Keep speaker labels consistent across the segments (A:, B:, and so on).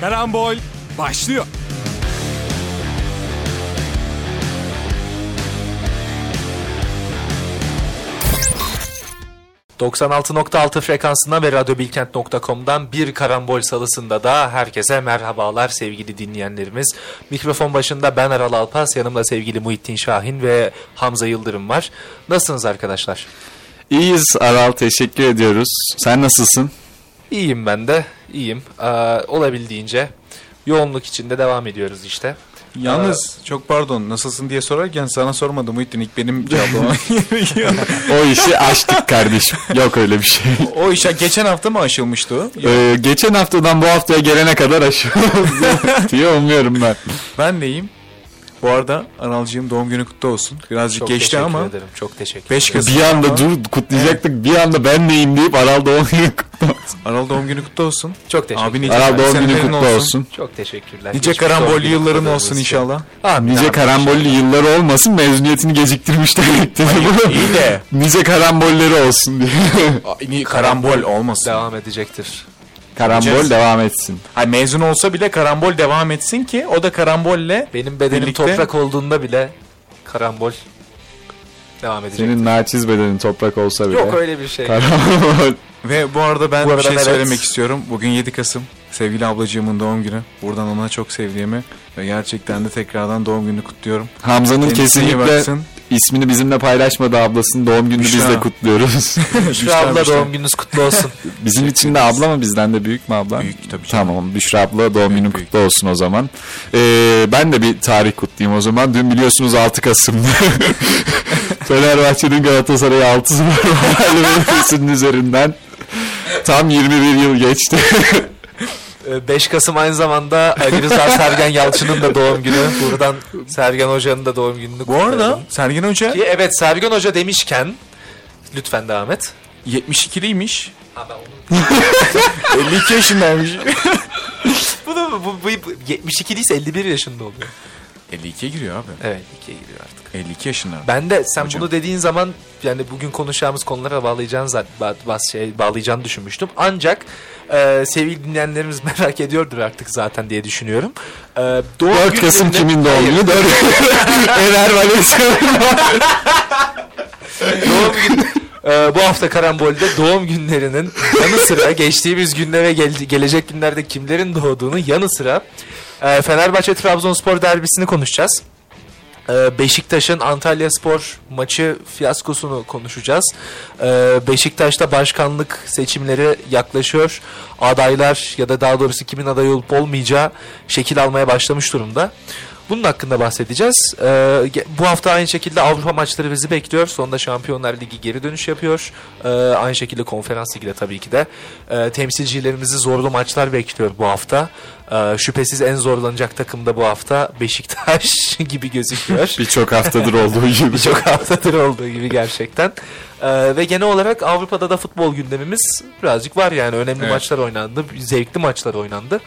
A: Karambol başlıyor.
B: ...96.6 frekansına ve radyobilkent.com'dan bir karambol salısında da herkese merhabalar sevgili dinleyenlerimiz. Mikrofon başında ben Aral Alpas, yanımda sevgili Muhittin Şahin ve Hamza Yıldırım var. Nasılsınız arkadaşlar?
C: İyiyiz Aral, teşekkür ediyoruz. Sen nasılsın?
B: İyiyim ben de, iyiyim. Ee, olabildiğince yoğunluk içinde devam ediyoruz işte.
D: Yalnız çok pardon nasılsın diye sorarken sana sormadım Muhittin ilk benim cevabım.
C: O işi açtık kardeşim. Yok öyle bir şey.
D: o işe geçen hafta mı aşılmıştı o?
C: Ee, geçen haftadan bu haftaya gelene kadar aşıyor diye umuyorum ben.
D: Ben deyim. Bu arada Aralcığım doğum günü kutlu olsun. Birazcık
B: Çok
D: geçti
B: teşekkür
D: ama
B: ederim, çok teşekkür
D: 5
B: ederim.
D: Kasım
C: Bir anda
D: ama-
C: dur kutlayacaktık. Bir anda ben neyim deyip Aral doğum günü kutlu olsun.
D: Aral doğum günü kutlu olsun.
B: Çok teşekkür
D: Abi
B: ederim.
C: Aral doğum günü kutlu olsun.
B: Çok teşekkürler.
D: Nice karambollü
B: günü
D: yılların olsun inşallah.
B: Amin,
C: Nice
B: amin.
C: karambollü yılları olmasın mezuniyetini geciktirmiş demektir bu.
D: İyi de
C: Nice karambolleri olsun diye.
D: karambol olmasın.
B: Devam edecektir.
C: Karambol
D: Göreceğiz.
C: devam etsin.
D: Hayır, mezun olsa bile karambol devam etsin ki o da karambolle
B: Benim bedenim
D: Birlikte-
B: toprak olduğunda bile karambol devam edecek.
C: Senin naçiz bedenin toprak olsa bile.
B: Yok öyle bir şey.
C: Karambol.
D: Ve bu arada ben
B: Bu
D: bir
B: arada
D: şey
B: evet.
D: söylemek istiyorum. Bugün 7 Kasım. Sevgili ablacığımın doğum günü. Buradan ona çok sevdiğimi ve gerçekten de tekrardan doğum gününü kutluyorum.
C: Hamza'nın
D: Kendisine iyi
C: kesinlikle
D: baksın.
C: İsmini bizimle paylaşmadı ablasının doğum gününü
D: Büşra.
C: biz de kutluyoruz.
B: Büşra abla doğum gününüz kutlu olsun.
C: Bizim için de abla mı bizden de büyük mü abla?
D: Büyük tabii.
C: Tamam Büşra abla doğum günün kutlu olsun o zaman. Ee, ben de bir tarih kutlayayım o zaman. Dün biliyorsunuz 6 Kasım'da Fenerbahçe'nin Galatasaray'ı 6-0 mağlubiyetinin üzerinden tam 21 yıl geçti.
B: Ee, 5 Kasım aynı zamanda Ali Rıza Sergen Yalçın'ın da doğum günü. Buradan Sergen Hoca'nın da doğum gününü
D: Bu arada. Sergen Hoca
B: Ki evet Sergen Hoca demişken lütfen devam et.
D: 72'liymiş.
B: Ha, ben onu...
D: 52 yaşındaymış.
B: bu, da, bu, bu, bu 72 değilse 51 yaşında oluyor.
D: 52'ye giriyor abi.
B: Evet 2'ye giriyor artık.
D: 52 yaşında.
B: Ben de sen
D: Hocam.
B: bunu dediğin zaman yani bugün konuşacağımız konulara bağlayacağını zaten ba- bazı şey bağlayacağını düşünmüştüm. Ancak e, sevgili dinleyenlerimiz merak ediyordur artık zaten diye düşünüyorum. E, doğum
C: 4 Kasım kimin doğum günü? 4 Ener Valencia'nın
B: doğum gün e, bu hafta karambolde doğum günlerinin yanı sıra geçtiğimiz günde ve gel- gelecek günlerde kimlerin doğduğunu yanı sıra e, Fenerbahçe Trabzonspor derbisini konuşacağız. E, Beşiktaş'ın Antalya Spor maçı fiyaskosunu konuşacağız. E, Beşiktaş'ta başkanlık seçimleri yaklaşıyor. Adaylar ya da daha doğrusu kimin aday olup olmayacağı şekil almaya başlamış durumda. Bunun hakkında bahsedeceğiz. Ee, bu hafta aynı şekilde Avrupa maçları bizi bekliyor. Sonunda Şampiyonlar Ligi geri dönüş yapıyor. Ee, aynı şekilde Konferans Ligi de tabii ki de. Ee, temsilcilerimizi zorlu maçlar bekliyor bu hafta. Ee, şüphesiz en zorlanacak takım da bu hafta Beşiktaş gibi gözüküyor.
C: Birçok haftadır olduğu gibi.
B: Birçok haftadır olduğu gibi gerçekten. Ee, ve genel olarak Avrupa'da da futbol gündemimiz birazcık var yani. Önemli
D: Evet.
B: maçlar oynandı, zevkli maçlar oynandı.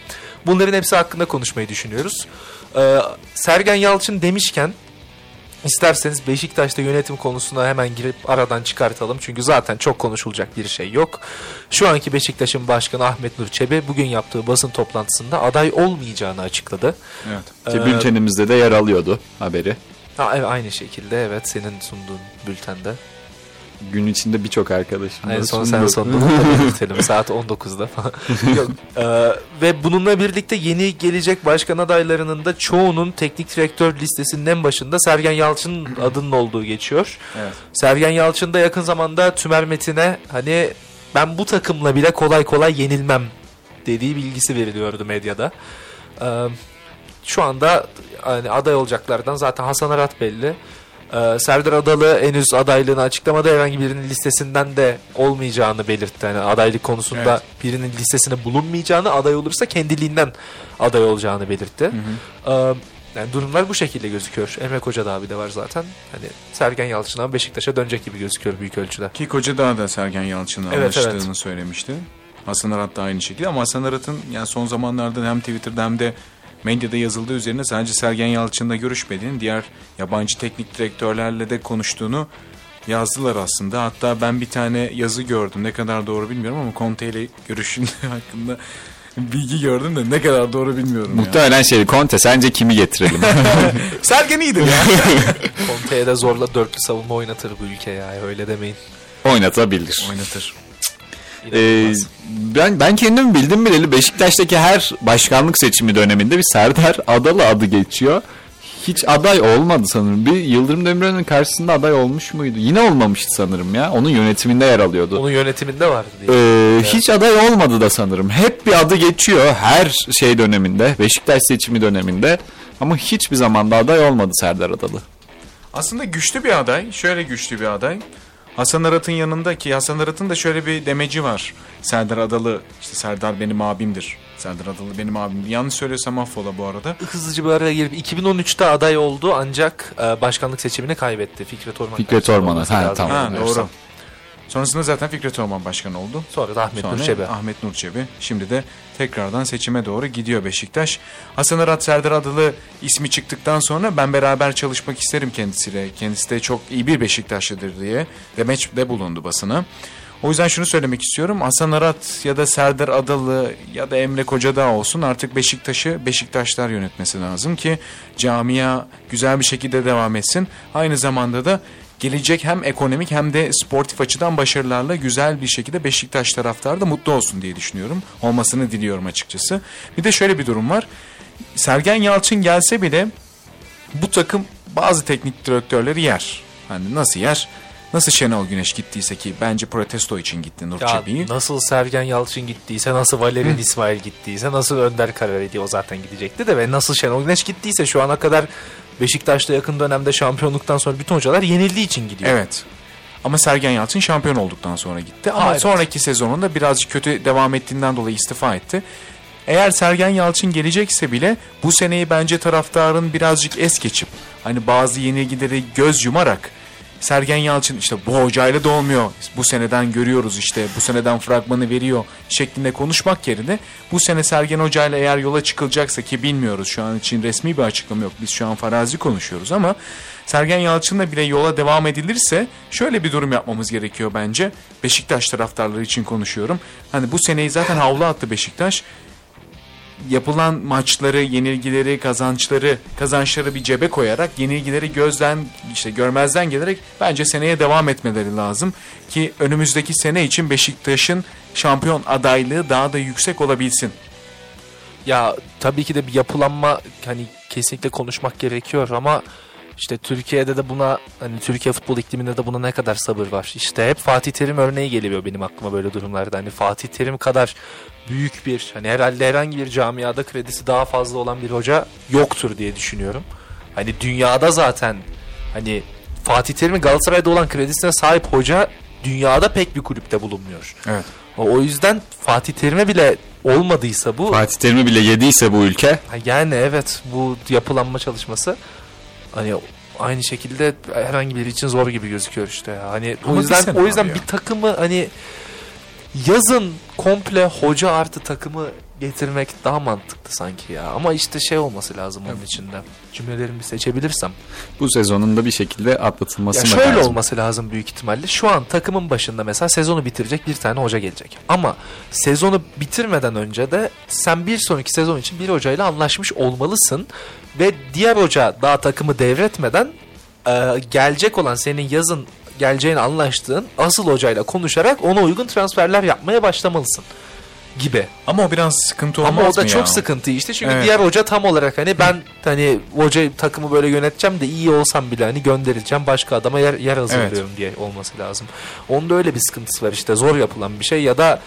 B: Bunların hepsi hakkında konuşmayı düşünüyoruz. Ee, Sergen Yalçın demişken isterseniz Beşiktaş'ta yönetim konusuna hemen girip aradan çıkartalım. Çünkü zaten çok konuşulacak bir şey yok. Şu anki Beşiktaş'ın başkanı Ahmet Nur Çebi bugün yaptığı basın toplantısında aday olmayacağını açıkladı.
D: Evet.
C: Ki
B: Ee,
C: bültenimizde de yer alıyordu haberi.
B: Ha, evet, aynı şekilde evet senin sunduğun bültende.
C: Gün içinde birçok arkadaşım.
B: En son sen sondun belirtelim saat 19'da falan. Yok, e, ve bununla birlikte yeni gelecek başkan adaylarının da çoğunun teknik direktör listesinin en başında Sergen Yalçın'ın adının olduğu geçiyor.
D: Evet.
B: Sergen Yalçın da yakın zamanda Tümer Metin'e hani ben bu takımla bile kolay kolay yenilmem dediği bilgisi veriliyordu medyada. E, şu anda hani aday olacaklardan zaten Hasan Arat belli. Ee, Serdar Adalı henüz adaylığını açıklamadı. Herhangi birinin listesinden de olmayacağını belirtti. Yani adaylık konusunda
D: Evet.
B: birinin listesine bulunmayacağını, aday olursa kendiliğinden aday olacağını belirtti. Ee, yani durumlar bu şekilde gözüküyor. Emre Koca da abi de var zaten. Hani Sergen Yalçın'a Beşiktaş'a dönecek gibi gözüküyor büyük ölçüde.
D: Ki Koca Dağ da Sergen Yalçın'la
B: Evet,
D: anlaştığını
B: evet.
D: söylemişti. Hasan Arat da aynı şekilde ama Hasan Arat'ın yani son zamanlarda hem Twitter'da hem de medyada yazıldığı üzerine sadece Sergen Yalçın'la görüşmediğini, diğer yabancı teknik direktörlerle de konuştuğunu yazdılar aslında. Hatta ben bir tane yazı gördüm. Ne kadar doğru bilmiyorum ama Conte ile görüşün hakkında bilgi gördüm de ne kadar doğru bilmiyorum.
C: Muhtemelen şey Conte sence kimi getirelim?
D: Sergen iyidir ya.
B: Conte'ye de zorla dörtlü savunma oynatır bu ülke ya. Öyle demeyin.
C: Oynatabilir.
D: Oynatır.
C: Ee, ben ben kendim bildim bileli Beşiktaş'taki her başkanlık seçimi döneminde bir Serdar Adalı adı geçiyor. Hiç aday olmadı sanırım. Bir Yıldırım Demirören'in karşısında aday olmuş muydu? Yine olmamıştı sanırım ya. Onun yönetiminde yer alıyordu.
B: Onun yönetiminde vardı diye.
C: Ee, Hiç aday olmadı da sanırım. Hep bir adı geçiyor her şey döneminde. Beşiktaş seçimi döneminde. Ama hiçbir zaman da aday olmadı Serdar Adalı.
D: Aslında güçlü bir aday. Şöyle güçlü bir aday. Hasan Arat'ın yanındaki Hasan Arat'ın da şöyle bir demeci var. Serdar Adalı işte Serdar benim abimdir. Serdar Adalı benim abimdir. Yanlış söylüyorsam affola bu arada.
B: Hızlıca bir araya girip 2013'te aday oldu ancak e, başkanlık seçimini kaybetti. Fikret Orman.
C: Fikret Orman'a. Ha, tamam.
D: Ha, doğru. Sonrasında zaten Fikret Orman Başkanı oldu.
B: Sonra da Ahmet
D: Sonra
B: Nur Çebi.
D: Ahmet Nur Çebi. Şimdi de tekrardan seçime doğru gidiyor Beşiktaş. Hasan Arat Serdar Adalı ismi çıktıktan sonra ben beraber çalışmak isterim kendisiyle. Kendisi de çok iyi bir Beşiktaşlıdır diye demeçte bulundu basına. O yüzden şunu söylemek istiyorum. Hasan Arat ya da Serdar Adalı ya da Emre Kocadağ olsun artık Beşiktaş'ı Beşiktaşlar yönetmesi lazım ki camia güzel bir şekilde devam etsin. Aynı zamanda da gelecek hem ekonomik hem de sportif açıdan başarılarla güzel bir şekilde Beşiktaş taraftarı da mutlu olsun diye düşünüyorum. Olmasını diliyorum açıkçası. Bir de şöyle bir durum var. Sergen Yalçın gelse bile bu takım bazı teknik direktörleri yer. Hani nasıl yer? Nasıl Şenol Güneş gittiyse ki bence protesto için gitti Nur Çebi'yi.
B: nasıl Sergen Yalçın gittiyse, nasıl Valerian İsmail gittiyse, nasıl Önder Kararedi o zaten gidecekti de ve nasıl Şenol Güneş gittiyse şu ana kadar Beşiktaş'ta yakın dönemde şampiyonluktan sonra bütün hocalar yenildiği için gidiyor.
D: Evet. Ama Sergen Yalçın şampiyon olduktan sonra gitti. Ama
B: evet.
D: sonraki sezonunda birazcık kötü devam ettiğinden dolayı istifa etti. Eğer Sergen Yalçın gelecekse bile bu seneyi bence taraftarın birazcık es geçip hani bazı yenilgileri göz yumarak Sergen Yalçın işte bu hocayla da olmuyor. Bu seneden görüyoruz işte bu seneden fragmanı veriyor şeklinde konuşmak yerine bu sene Sergen Hocayla eğer yola çıkılacaksa ki bilmiyoruz şu an için resmi bir açıklama yok. Biz şu an farazi konuşuyoruz ama Sergen Yalçın'la bile yola devam edilirse şöyle bir durum yapmamız gerekiyor bence. Beşiktaş taraftarları için konuşuyorum. Hani bu seneyi zaten havlu attı Beşiktaş yapılan maçları, yenilgileri, kazançları, kazançları bir cebe koyarak yenilgileri gözden işte görmezden gelerek bence seneye devam etmeleri lazım ki önümüzdeki sene için Beşiktaş'ın şampiyon adaylığı daha da yüksek olabilsin.
B: Ya tabii ki de bir yapılanma hani kesinlikle konuşmak gerekiyor ama işte Türkiye'de de buna hani Türkiye futbol ikliminde de buna ne kadar sabır var. İşte hep Fatih Terim örneği geliyor benim aklıma böyle durumlarda. Hani Fatih Terim kadar büyük bir hani herhalde herhangi bir camiada kredisi daha fazla olan bir hoca yoktur diye düşünüyorum. Hani dünyada zaten hani Fatih Terim'in Galatasaray'da olan kredisine sahip hoca dünyada pek bir kulüpte bulunmuyor.
D: Evet.
B: O yüzden Fatih Terim'e bile olmadıysa bu
C: Fatih Terim'i bile yediyse bu ülke
B: Yani evet bu yapılanma çalışması hani aynı şekilde herhangi biri için zor gibi gözüküyor işte ya. Hani
D: Ama
B: o yüzden o yüzden bir takımı hani yazın komple hoca artı takımı getirmek daha mantıklı sanki ya. Ama işte şey olması lazım onun içinde. Cümlelerimi bir seçebilirsem.
C: bu sezonun da bir şekilde atlatılması
B: Ya
C: mı
B: şöyle
C: lazım?
B: olması lazım büyük ihtimalle. Şu an takımın başında mesela sezonu bitirecek bir tane hoca gelecek. Ama sezonu bitirmeden önce de sen bir sonraki sezon için bir hocayla anlaşmış olmalısın. Ve diğer hoca daha takımı devretmeden e, gelecek olan senin yazın geleceğini anlaştığın asıl hocayla konuşarak ona uygun transferler yapmaya başlamalısın gibi.
D: Ama o biraz sıkıntı olmaz
B: Ama o da
D: mı
B: çok
D: ya?
B: sıkıntı işte. Çünkü
D: Evet.
B: diğer hoca tam olarak hani ben hani hoca takımı böyle yöneteceğim de iyi olsam bile hani göndereceğim başka adama yer, yer hazırlıyorum diye olması lazım. Onda öyle bir sıkıntısı var işte zor yapılan bir şey ya da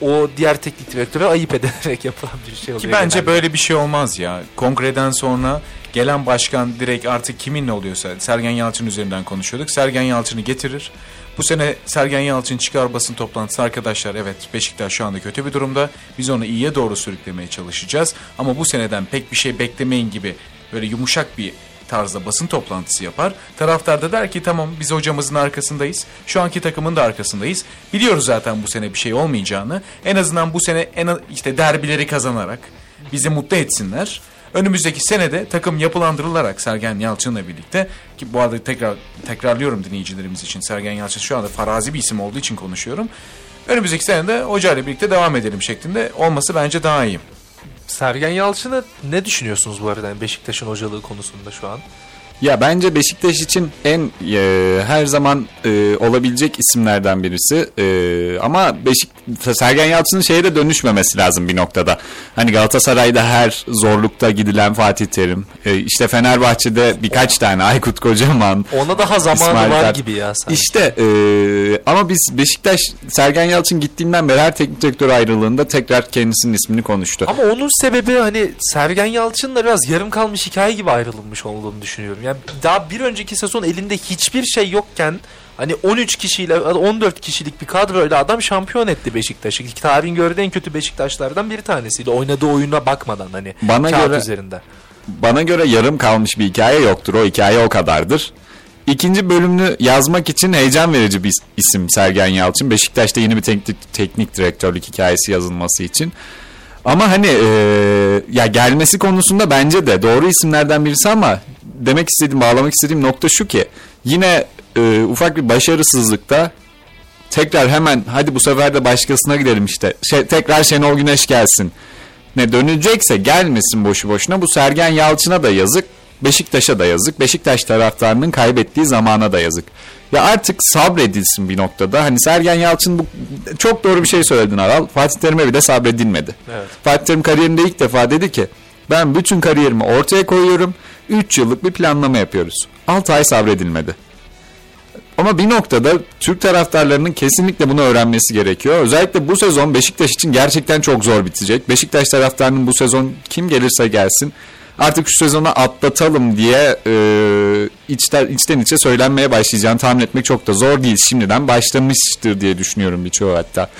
B: o diğer teknik direktöre ayıp edilerek yapılan bir şey oluyor.
D: Ki bence
B: genelde.
D: böyle bir şey olmaz ya. Kongreden sonra gelen başkan direkt artık kiminle oluyorsa Sergen Yalçın üzerinden konuşuyorduk. Sergen Yalçın'ı getirir. Bu sene Sergen Yalçın çıkar basın toplantısı arkadaşlar evet Beşiktaş şu anda kötü bir durumda. Biz onu iyiye doğru sürüklemeye çalışacağız. Ama bu seneden pek bir şey beklemeyin gibi böyle yumuşak bir tarzda basın toplantısı yapar. Taraftar da der ki tamam biz hocamızın arkasındayız. Şu anki takımın da arkasındayız. Biliyoruz zaten bu sene bir şey olmayacağını. En azından bu sene en işte derbileri kazanarak bizi mutlu etsinler. Önümüzdeki senede takım yapılandırılarak Sergen Yalçın'la birlikte ki bu arada tekrar tekrarlıyorum dinleyicilerimiz için Sergen Yalçın şu anda farazi bir isim olduğu için konuşuyorum. Önümüzdeki sene de hocayla birlikte devam edelim şeklinde olması bence daha iyi.
B: Sergen Yalçın'ı ne düşünüyorsunuz bu arada Beşiktaş'ın hocalığı konusunda şu an?
C: Ya bence Beşiktaş için en e, her zaman e, olabilecek isimlerden birisi. E, ama Beşik Sergen Yalçın'ın şeye de dönüşmemesi lazım bir noktada. Hani Galatasaray'da her zorlukta gidilen Fatih Terim. E, işte Fenerbahçe'de birkaç tane Aykut Kocaman.
B: Ona daha zamanı
C: İsmail
B: var
C: Tat-
B: gibi ya sanki.
C: İşte e, ama biz Beşiktaş Sergen Yalçın gittiğinden beri her teknik direktör ayrılığında tekrar kendisinin ismini konuştu.
B: Ama onun sebebi hani Sergen Yalçın'la biraz yarım kalmış hikaye gibi ayrılmış olduğunu düşünüyorum. Yani daha bir önceki sezon elinde hiçbir şey yokken hani 13 kişiyle 14 kişilik bir kadroyla adam şampiyon etti Beşiktaş'ı. Tarihin gördüğü en kötü Beşiktaşlardan bir tanesiyle oynadığı oyuna bakmadan hani
C: Bana
B: kağıt
C: göre-
B: üzerinde.
C: Bana göre yarım kalmış bir hikaye yoktur. O hikaye o kadardır. İkinci bölümünü yazmak için heyecan verici bir isim Sergen Yalçın. Beşiktaş'ta yeni bir teknik, teknik direktörlük hikayesi yazılması için. Ama hani e, ya gelmesi konusunda bence de doğru isimlerden birisi ama demek istediğim, bağlamak istediğim nokta şu ki yine e, ufak bir başarısızlıkta tekrar hemen hadi bu sefer de başkasına gidelim işte. Şey, tekrar Şenol Güneş gelsin. Ne dönecekse gelmesin boşu boşuna. Bu Sergen Yalçın'a da yazık. Beşiktaş'a da yazık. Beşiktaş taraftarının kaybettiği zamana da yazık. Ya artık sabredilsin bir noktada. Hani Sergen Yalçın bu çok doğru bir şey söyledin Aral. Fatih Terim'e bile sabredilmedi.
B: Evet.
C: Fatih Terim kariyerinde ilk defa dedi ki ben bütün kariyerimi ortaya koyuyorum. 3 yıllık bir planlama yapıyoruz. 6 ay sabredilmedi. Ama bir noktada Türk taraftarlarının kesinlikle bunu öğrenmesi gerekiyor. Özellikle bu sezon Beşiktaş için gerçekten çok zor bitecek. Beşiktaş taraftarının bu sezon kim gelirse gelsin artık şu sezonu atlatalım diye e, içten, içten içe söylenmeye başlayacağını tahmin etmek çok da zor değil. Şimdiden başlamıştır diye düşünüyorum birçoğu hatta.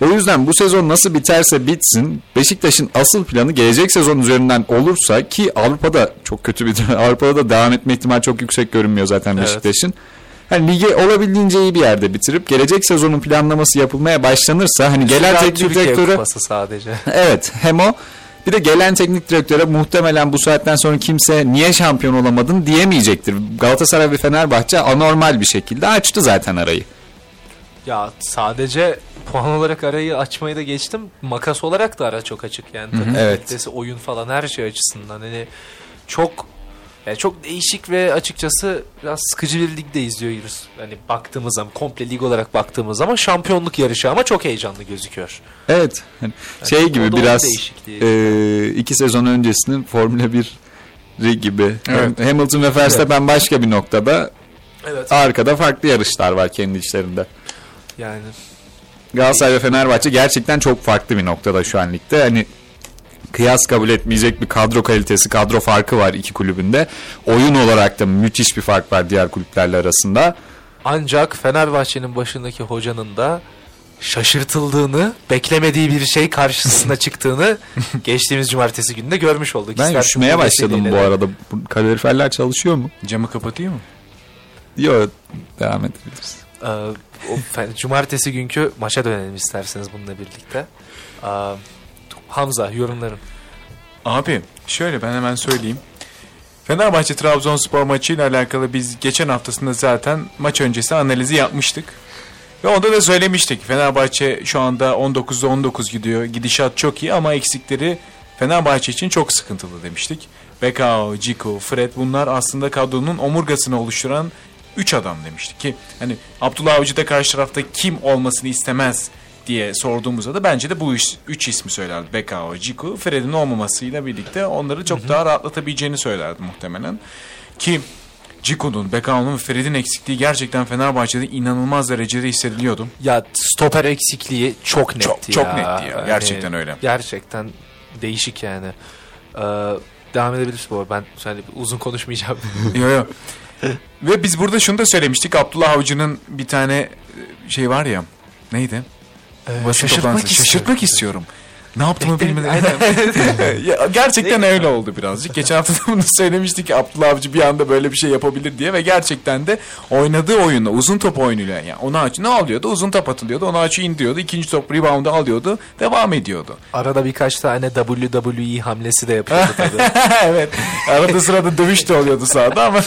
C: O yüzden bu sezon nasıl biterse bitsin Beşiktaş'ın asıl planı gelecek sezon üzerinden olursa ki Avrupa'da çok kötü bir Avrupa'da da devam etme ihtimali çok yüksek görünmüyor zaten
B: Evet.
C: Beşiktaş'ın. Yani ligi olabildiğince iyi bir yerde bitirip gelecek sezonun planlaması yapılmaya başlanırsa hani gelen teknik direktörü
B: sadece.
C: Evet hem o bir de gelen teknik direktöre muhtemelen bu saatten sonra kimse niye şampiyon olamadın diyemeyecektir. Galatasaray ve Fenerbahçe anormal bir şekilde açtı zaten arayı.
B: Ya sadece puan olarak arayı açmayı da geçtim. Makas olarak da ara çok açık yani. Takım
C: Evet.
B: kalitesi, oyun falan her şey açısından. Hani çok yani çok değişik ve açıkçası biraz sıkıcı bir ligde izliyoruz. Hani baktığımız zaman komple lig olarak baktığımız zaman şampiyonluk yarışı ama çok heyecanlı gözüküyor.
C: Evet. Hani şey gibi biraz e, iki sezon öncesinin Formula 1 gibi.
D: Evet.
C: Hamilton ve Verstappen başka bir noktada.
B: Evet.
C: Arkada farklı yarışlar var kendi içlerinde.
B: Yani
C: Galatasaray ve Fenerbahçe gerçekten çok farklı bir noktada şu an ligde. Hani kıyas kabul etmeyecek bir kadro kalitesi, kadro farkı var iki kulübünde. Oyun olarak da müthiş bir fark var diğer kulüplerle arasında.
B: ancak Fenerbahçe'nin başındaki hocanın da şaşırtıldığını, beklemediği bir şey karşısına çıktığını geçtiğimiz cumartesi günde görmüş olduk.
C: Ben
B: İsterseniz
C: üşümeye başladım bu arada. Kaloriferler çalışıyor mu?
D: Camı kapatayım mı?
C: Yok devam edebiliriz.
B: Ee, cumartesi günkü maça dönelim isterseniz bununla birlikte. Ee, Hamza yorumların.
D: Abi şöyle ben hemen söyleyeyim. Fenerbahçe Trabzonspor maçıyla alakalı biz geçen haftasında zaten maç öncesi analizi yapmıştık. Ve onda da söylemiştik. Fenerbahçe şu anda 19'da 19 gidiyor. Gidişat çok iyi ama eksikleri Fenerbahçe için çok sıkıntılı demiştik. Bekao, Ciku, Fred bunlar aslında kadronun omurgasını oluşturan 3 adam demiştik ki hani Abdullah Avcı da karşı tarafta kim olmasını istemez diye sorduğumuzda da bence de bu 3 ismi söylerdi. Bekao, Ciku, Fred'in olmamasıyla birlikte onları çok daha rahatlatabileceğini söylerdi muhtemelen. Ki Ciku'nun, Bekao'nun ve Fred'in eksikliği gerçekten Fenerbahçe'de inanılmaz derecede hissediliyordu.
B: Ya stoper eksikliği çok netti
D: Çok-
B: ya.
D: çok netti ya.
B: Yani
D: Gerçekten öyle.
B: Gerçekten değişik yani. Ee, devam edebiliriz bu arada. Ben yani uzun konuşmayacağım.
D: Yo yo. Ve biz burada şunu da söylemiştik. Abdullah Avcı'nın bir tane e, şey var ya. Neydi?
B: Ee, şaşırtmak istiyorum.
D: Şaşırtmak istiyorum. Ne yaptığımı bilmeden. Ya, gerçekten öyle oldu birazcık. Geçen hafta da bunu söylemiştik ki Abdullah Avcı bir anda böyle bir şey yapabilir diye ve gerçekten de oynadığı oyunla uzun top oyunuyla yani onu aç ne alıyordu? Uzun top atılıyordu. Onu açı indiriyordu. ikinci top rebound'u alıyordu. Devam ediyordu.
B: Arada birkaç tane WWE hamlesi de yapıyordu tabii.
D: evet. Arada sırada dövüş de oluyordu sahada ama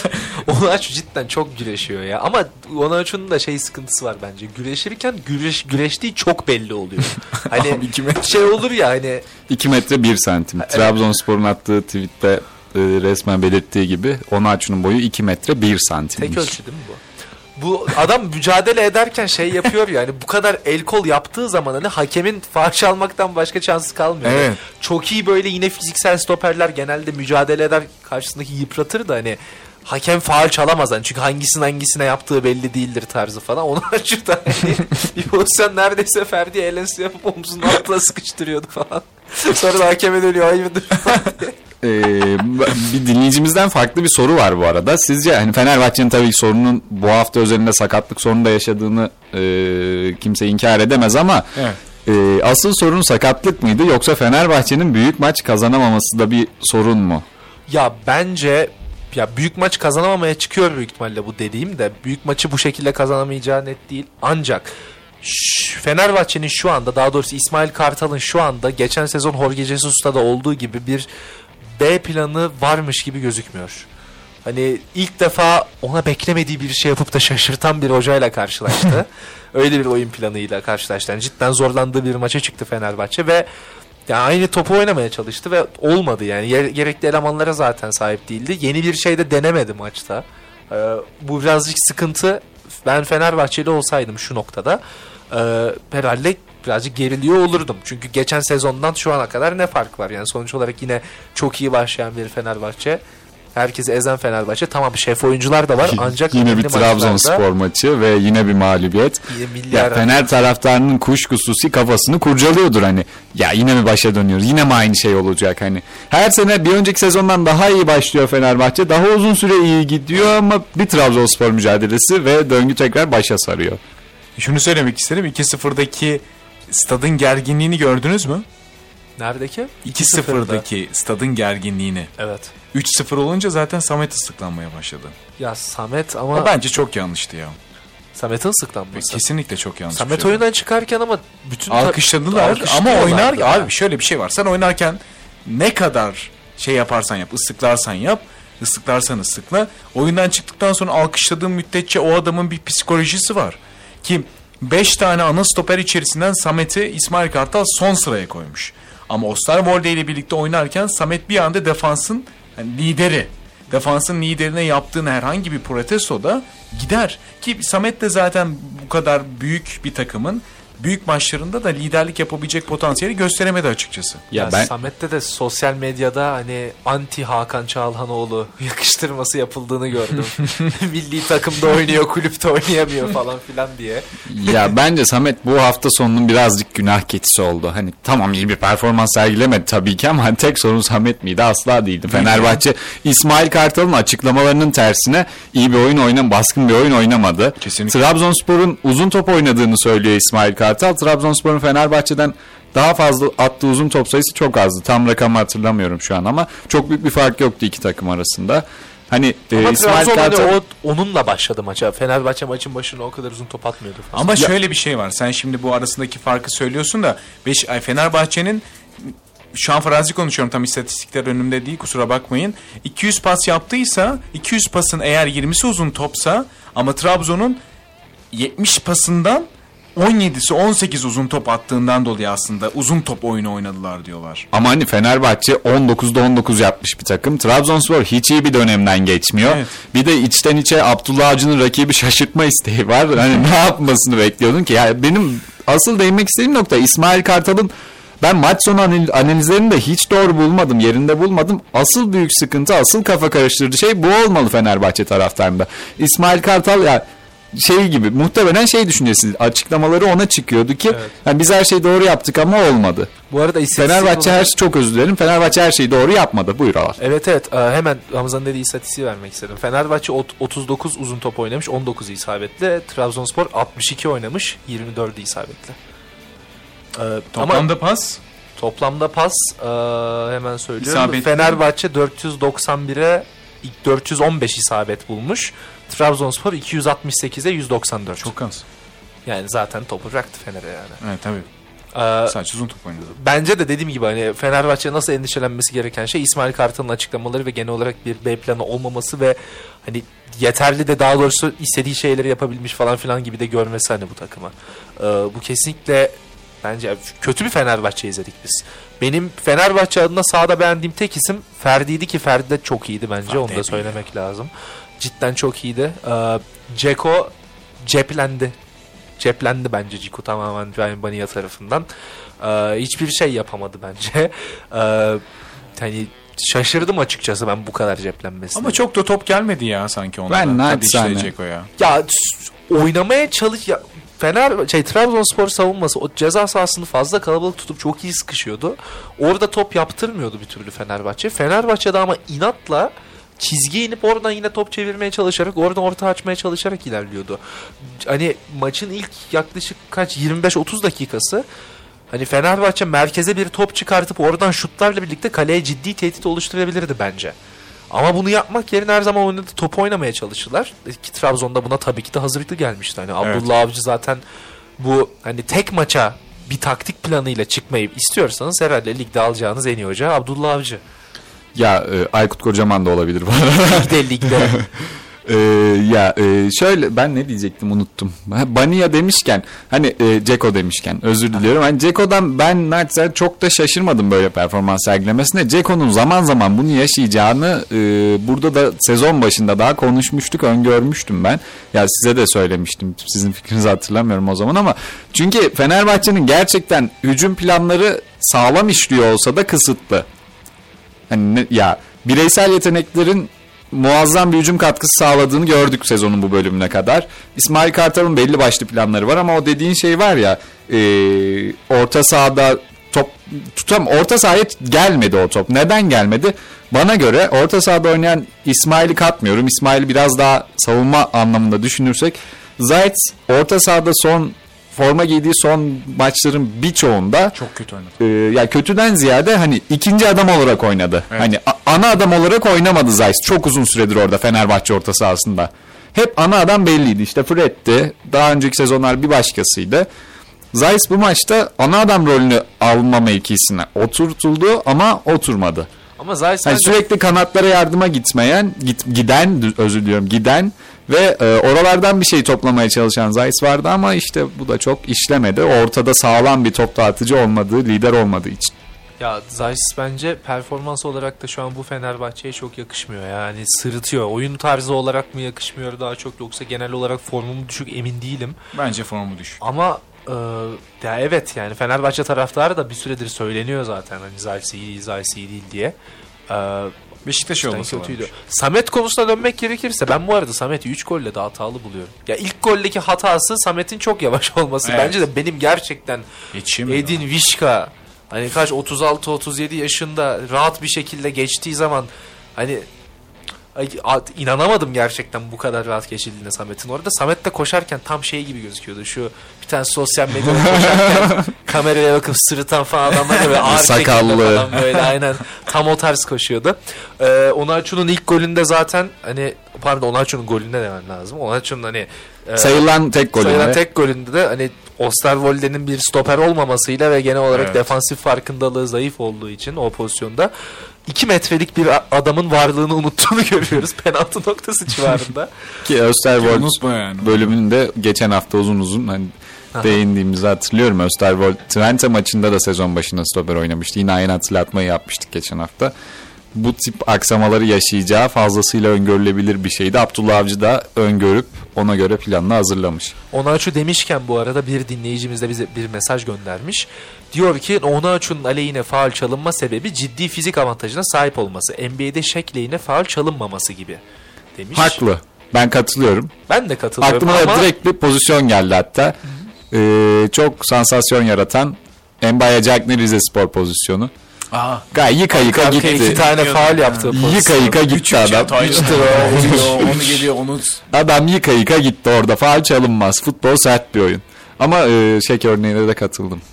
B: Onaç cidden çok güreşiyor ya. Ama Onaç'ın da şey sıkıntısı var bence. Güreşirken güreş, güreştiği çok belli oluyor. Hani şey olur ya hani
C: 2 metre 1 santim. Trabzonspor'un attığı tweette e, resmen belirttiği gibi Onaçu'nun boyu 2 metre 1 santim.
B: tek ölçü değil mi bu? Bu adam mücadele ederken şey yapıyor yani bu kadar el kol yaptığı zaman hani hakemin fahiş almaktan başka şansı kalmıyor.
D: Evet.
B: Çok iyi böyle yine fiziksel stoperler genelde mücadele eder karşısındaki yıpratır da hani hakem faal çalamaz hani çünkü hangisinin hangisine yaptığı belli değildir tarzı falan. Onu açıkta hani bir pozisyon neredeyse Ferdi elensi yapıp omzunun altına sıkıştırıyordu falan. Sonra da hakeme dönüyor hayırdır falan diye.
C: Ee, bir dinleyicimizden farklı bir soru var bu arada. Sizce hani Fenerbahçe'nin tabii sorunun bu hafta özelinde sakatlık sorunu da yaşadığını e, kimse inkar edemez ama
D: Evet.
C: e, asıl sorun sakatlık mıydı yoksa Fenerbahçe'nin büyük maç kazanamaması da bir sorun mu?
B: Ya bence ya büyük maç kazanamamaya çıkıyor büyük ihtimalle bu dediğim de büyük maçı bu şekilde kazanamayacağı net değil. Ancak Fenerbahçe'nin şu anda daha doğrusu İsmail Kartal'ın şu anda geçen sezon Jorge Jesus'ta da olduğu gibi bir B planı varmış gibi gözükmüyor. Hani ilk defa ona beklemediği bir şey yapıp da şaşırtan bir hocayla karşılaştı. Öyle bir oyun planıyla karşılaştı. Yani cidden zorlandığı bir maça çıktı Fenerbahçe ve yani aynı topu oynamaya çalıştı ve olmadı yani. Gerekli elemanlara zaten sahip değildi. Yeni bir şey de denemedi maçta. Ee, bu birazcık sıkıntı. Ben Fenerbahçeli olsaydım şu noktada e, herhalde birazcık geriliyor olurdum. Çünkü geçen sezondan şu ana kadar ne fark var? Yani sonuç olarak yine çok iyi başlayan bir Fenerbahçe. Herkesi ezen Fenerbahçe. Tamam şef oyuncular da var ancak
C: yine bir Trabzonspor maçı ve yine bir mağlubiyet. Ya Fener taraftarının kuşkususi kafasını kurcalıyordur hani. Ya yine mi başa dönüyoruz? Yine mi aynı şey olacak hani? Her sene bir önceki sezondan daha iyi başlıyor Fenerbahçe. Daha uzun süre iyi gidiyor ama bir Trabzonspor mücadelesi ve döngü tekrar başa sarıyor.
D: şunu söylemek isterim. 2-0'daki stadın gerginliğini gördünüz mü?
B: Neredeki?
D: 2-0'daki stadın gerginliğini.
B: Evet.
D: 3-0 olunca zaten Samet ıslıklanmaya başladı.
B: Ya Samet ama
D: O bence çok yanlıştı ya.
B: Samet'in ıslıklanması.
D: Kesinlikle çok yanlış.
B: Samet
D: şey.
B: oyundan çıkarken ama bütün
D: alkışladılar ama oynar
B: ya.
D: abi şöyle bir şey var. Sen oynarken ne kadar şey yaparsan yap, ıslıklarsan yap, ıslıklarsan ıslıkla. Oyundan çıktıktan sonra alkışladığın müddetçe o adamın bir psikolojisi var. Ki 5 tane ana stoper içerisinden Samet'i İsmail Kartal son sıraya koymuş. Ama Osterwolde ile birlikte oynarken Samet bir anda defansın hani lideri. Defansın liderine yaptığın herhangi bir protestoda gider. Ki Samet de zaten bu kadar büyük bir takımın büyük maçlarında da liderlik yapabilecek potansiyeli gösteremedi açıkçası.
C: Ya,
B: Ya
C: ben
B: Samet'te de sosyal medyada hani anti Hakan Çalhanoğlu yakıştırması yapıldığını gördüm. Milli takımda oynuyor, kulüpte oynayamıyor falan filan diye.
C: ya bence Samet bu hafta sonunun birazcık günah keçisi oldu. Hani tamam iyi bir performans sergilemedi tabii ki ama tek sorun Samet miydi? Asla değildi. Fenerbahçe İsmail Kartal'ın açıklamalarının tersine iyi bir oyun oynam, baskın bir oyun oynamadı.
D: Kesinlikle.
C: Trabzonspor'un uzun top oynadığını söylüyor İsmail Kartal. Trabzonspor'un Fenerbahçe'den daha fazla attığı uzun top sayısı çok azdı. Tam rakamı hatırlamıyorum şu an ama çok büyük bir fark yoktu iki takım arasında. Hani e,
B: Ama
C: İsmail
B: Trabzon hani
C: Kartal
B: o, onunla başladı maça. Fenerbahçe maçın başına o kadar uzun top atmıyordu falan.
D: Ama şöyle bir şey var. Sen şimdi bu arasındaki farkı söylüyorsun da Beş, ay, Fenerbahçe'nin şu an farazi konuşuyorum tam istatistikler önümde değil kusura bakmayın. 200 pas yaptıysa 200 pasın eğer 20'si uzun topsa ama Trabzon'un 70 pasından 17'si 18 uzun top attığından dolayı aslında uzun top oyunu oynadılar diyorlar.
C: Ama hani Fenerbahçe 19'da 19 yapmış bir takım. Trabzonspor hiç iyi bir dönemden geçmiyor.
D: Evet.
C: Bir de içten içe Abdullah Avcı'nın rakibi şaşırtma isteği var. Hani ne yapmasını bekliyordun ki? Yani benim asıl değinmek istediğim nokta İsmail Kartal'ın ben maç sonu anal- analizlerini de hiç doğru bulmadım, yerinde bulmadım. Asıl büyük sıkıntı, asıl kafa karıştırıcı şey bu olmalı Fenerbahçe taraftarında. İsmail Kartal ya şey gibi muhtemelen şey düşüncesi açıklamaları ona çıkıyordu ki yani biz her şeyi doğru yaptık ama olmadı.
B: Bu arada
C: Fenerbahçe
B: olarak-
C: her çok özür dilerim. Fenerbahçe her şeyi doğru yapmadı. Buyur Alar.
B: Evet evet hemen Hamza'nın dediği istatistiği vermek istedim. Fenerbahçe ot- 39 uzun top oynamış 19 isabetli. Trabzonspor 62 oynamış 24 isabetli. E, ama
D: Toplamda pas
B: Toplamda pas e, hemen söylüyorum.
D: İsabetli.
B: Fenerbahçe 491'e ilk 415 isabet bulmuş. Trabzonspor 268'e 194.
D: Çok az.
B: Yani zaten topu bıraktı Fener'e yani.
D: Evet tabii.
B: Ee,
D: Sadece uzun top oynadı.
B: bence de dediğim gibi hani Fenerbahçe nasıl endişelenmesi gereken şey İsmail Kartal'ın açıklamaları ve genel olarak bir B planı olmaması ve hani yeterli de daha doğrusu istediği şeyleri yapabilmiş falan filan gibi de görmesi hani bu takıma. Ee, bu kesinlikle bence kötü bir Fenerbahçe izledik biz. Benim Fenerbahçe adına sahada beğendiğim tek isim Ferdi'ydi ki Ferdi de çok iyiydi bence
D: Ferdi
B: onu da söylemek lazım. Cidden çok iyiydi. Ee, Ceko ceplendi. Ceplendi bence Ciku tamamen Ryan Bania tarafından. Ee, hiçbir şey yapamadı bence. Ee, hani şaşırdım açıkçası ben bu kadar ceplenmesine.
D: Ama çok da top gelmedi ya sanki ona.
C: Ben naçizane.
D: Ceko'ya.
B: ya s- oynamaya çalış ya Fener şey Trabzonspor savunması o ceza sahasını fazla kalabalık tutup çok iyi sıkışıyordu. Orada top yaptırmıyordu bir türlü Fenerbahçe. Fenerbahçe'de ama inatla çizgiye inip oradan yine top çevirmeye çalışarak oradan orta açmaya çalışarak ilerliyordu. Hani maçın ilk yaklaşık kaç 25-30 dakikası hani Fenerbahçe merkeze bir top çıkartıp oradan şutlarla birlikte kaleye ciddi tehdit oluşturabilirdi bence. Ama bunu yapmak yerine her zaman oynadı top oynamaya çalıştılar. Ki Trabzon'da buna tabii ki de hazırlıklı gelmişti. Hani
D: Evet.
B: Abdullah Avcı zaten bu hani tek maça bir taktik planıyla çıkmayı istiyorsanız herhalde ligde alacağınız en iyi hoca Abdullah Avcı.
C: Ya e, Aykut Kocaman da olabilir bu arada.
B: Ligde ligde.
C: Ee, ya e, şöyle ben ne diyecektim unuttum. Bania demişken hani e, Ceko demişken özür diliyorum. Hani Ceko'dan ben naçizane çok da şaşırmadım böyle performans sergilemesine. Ceko'nun zaman zaman bunu yaşayacağını e, burada da sezon başında daha konuşmuştuk, öngörmüştüm ben. Ya size de söylemiştim. Sizin fikrinizi hatırlamıyorum o zaman ama çünkü Fenerbahçe'nin gerçekten hücum planları sağlam işliyor olsa da kısıtlı. Hani ne- ya bireysel yeteneklerin muazzam bir hücum katkısı sağladığını gördük sezonun bu bölümüne kadar. İsmail Kartal'ın belli başlı planları var ama o dediğin şey var ya e, orta sahada top tutam orta sahaya gelmedi o top. Neden gelmedi? Bana göre orta sahada oynayan İsmail'i katmıyorum. İsmail'i biraz daha savunma anlamında düşünürsek Zayt orta sahada son forma giydiği son maçların birçoğunda
D: Çok kötü oynadı.
C: e, ya kötüden ziyade hani ikinci adam olarak oynadı.
D: Evet.
C: Hani ana adam olarak oynamadı Zayt. Çok uzun süredir orada Fenerbahçe orta sahasında. Hep ana adam belliydi. İşte Fred'ti. Daha önceki sezonlar bir başkasıydı. Zayt bu maçta ana adam rolünü alma mevkisine oturtuldu ama oturmadı.
B: Ama Zayt
C: Yani sürekli kanatlara yardıma gitmeyen, git, giden özür diliyorum giden ve e, oralardan bir şey toplamaya çalışan Zayt vardı ama işte bu da çok işlemedi. Ortada sağlam bir top dağıtıcı olmadığı, lider olmadığı için.
B: Ya Zayt bence performans olarak da şu an bu Fenerbahçe'ye çok yakışmıyor. Yani sırıtıyor. Oyun tarzı olarak mı yakışmıyor daha çok yoksa genel olarak formu mu düşük emin değilim.
D: Bence formu düşük.
B: Ama e, ya evet yani Fenerbahçe taraftarı da bir süredir söyleniyor zaten hani Zayt iyi değil, Zayt iyi değil diye. E,
D: Beşiktaş olması
B: kötüydü.
D: varmış.
B: Samet konusuna dönmek gerekirse ben bu arada Samet'i 3 golle de hatalı buluyorum. Ya ilk goldeki hatası Samet'in çok yavaş olması.
D: Evet.
B: Bence de benim gerçekten
D: Yetişemiyor.
B: Edin Vişka hani kaç 36-37 yaşında rahat bir şekilde geçtiği zaman hani inanamadım gerçekten bu kadar rahat geçildiğine Samet'in orada. Samet de koşarken tam şey gibi gözüküyordu. Şu tane sosyal medyada koşarken kameraya bakıp sırıtan falan adamlar böyle ağır
C: Sakallı.
B: falan böyle aynen tam o tarz koşuyordu. Ee, Onaçu'nun ilk golünde zaten hani pardon Onaçu'nun golünde demen lazım. Onaçu'nun hani e,
C: Sayılan tek golü.
B: Sayılan tek golünde de hani Osterwolde'nin bir stoper olmamasıyla ve genel olarak
D: Evet.
B: defansif farkındalığı zayıf olduğu için o pozisyonda 2 metrelik bir adamın varlığını unuttuğunu görüyoruz penaltı noktası civarında.
C: Ki Österwold
D: yani.
C: bölümünde geçen hafta uzun uzun hani değindiğimizi hatırlıyorum. Österwold Twente maçında da sezon başında stoper oynamıştı. Yine aynı hatırlatmayı yapmıştık geçen hafta. Bu tip aksamaları yaşayacağı fazlasıyla öngörülebilir bir şeydi. Abdullah Avcı da öngörüp ona göre planını hazırlamış.
B: Onaçu demişken bu arada bir dinleyicimiz de bize bir mesaj göndermiş. Diyor ki Onaçu'nun aleyhine faal çalınma sebebi ciddi fizik avantajına sahip olması. NBA'de Shaq lehine faal çalınmaması gibi demiş.
C: Haklı. Ben katılıyorum.
B: Ben de katılıyorum
C: Aklıma
B: ama
C: direkt bir pozisyon geldi hatta. Ee, çok sansasyon yaratan Embaya Cagney Rize Spor pozisyonu.
D: Aa.
C: Gay yıka yıka
B: Arkaya
C: gitti.
B: iki tane faal yaptı.
C: Yıka yıka gitti adam.
D: Onu geliyor onu
C: Adam yıka yıka gitti orada. Faal çalınmaz. Futbol sert bir oyun. Ama e, şey örneğine de katıldım.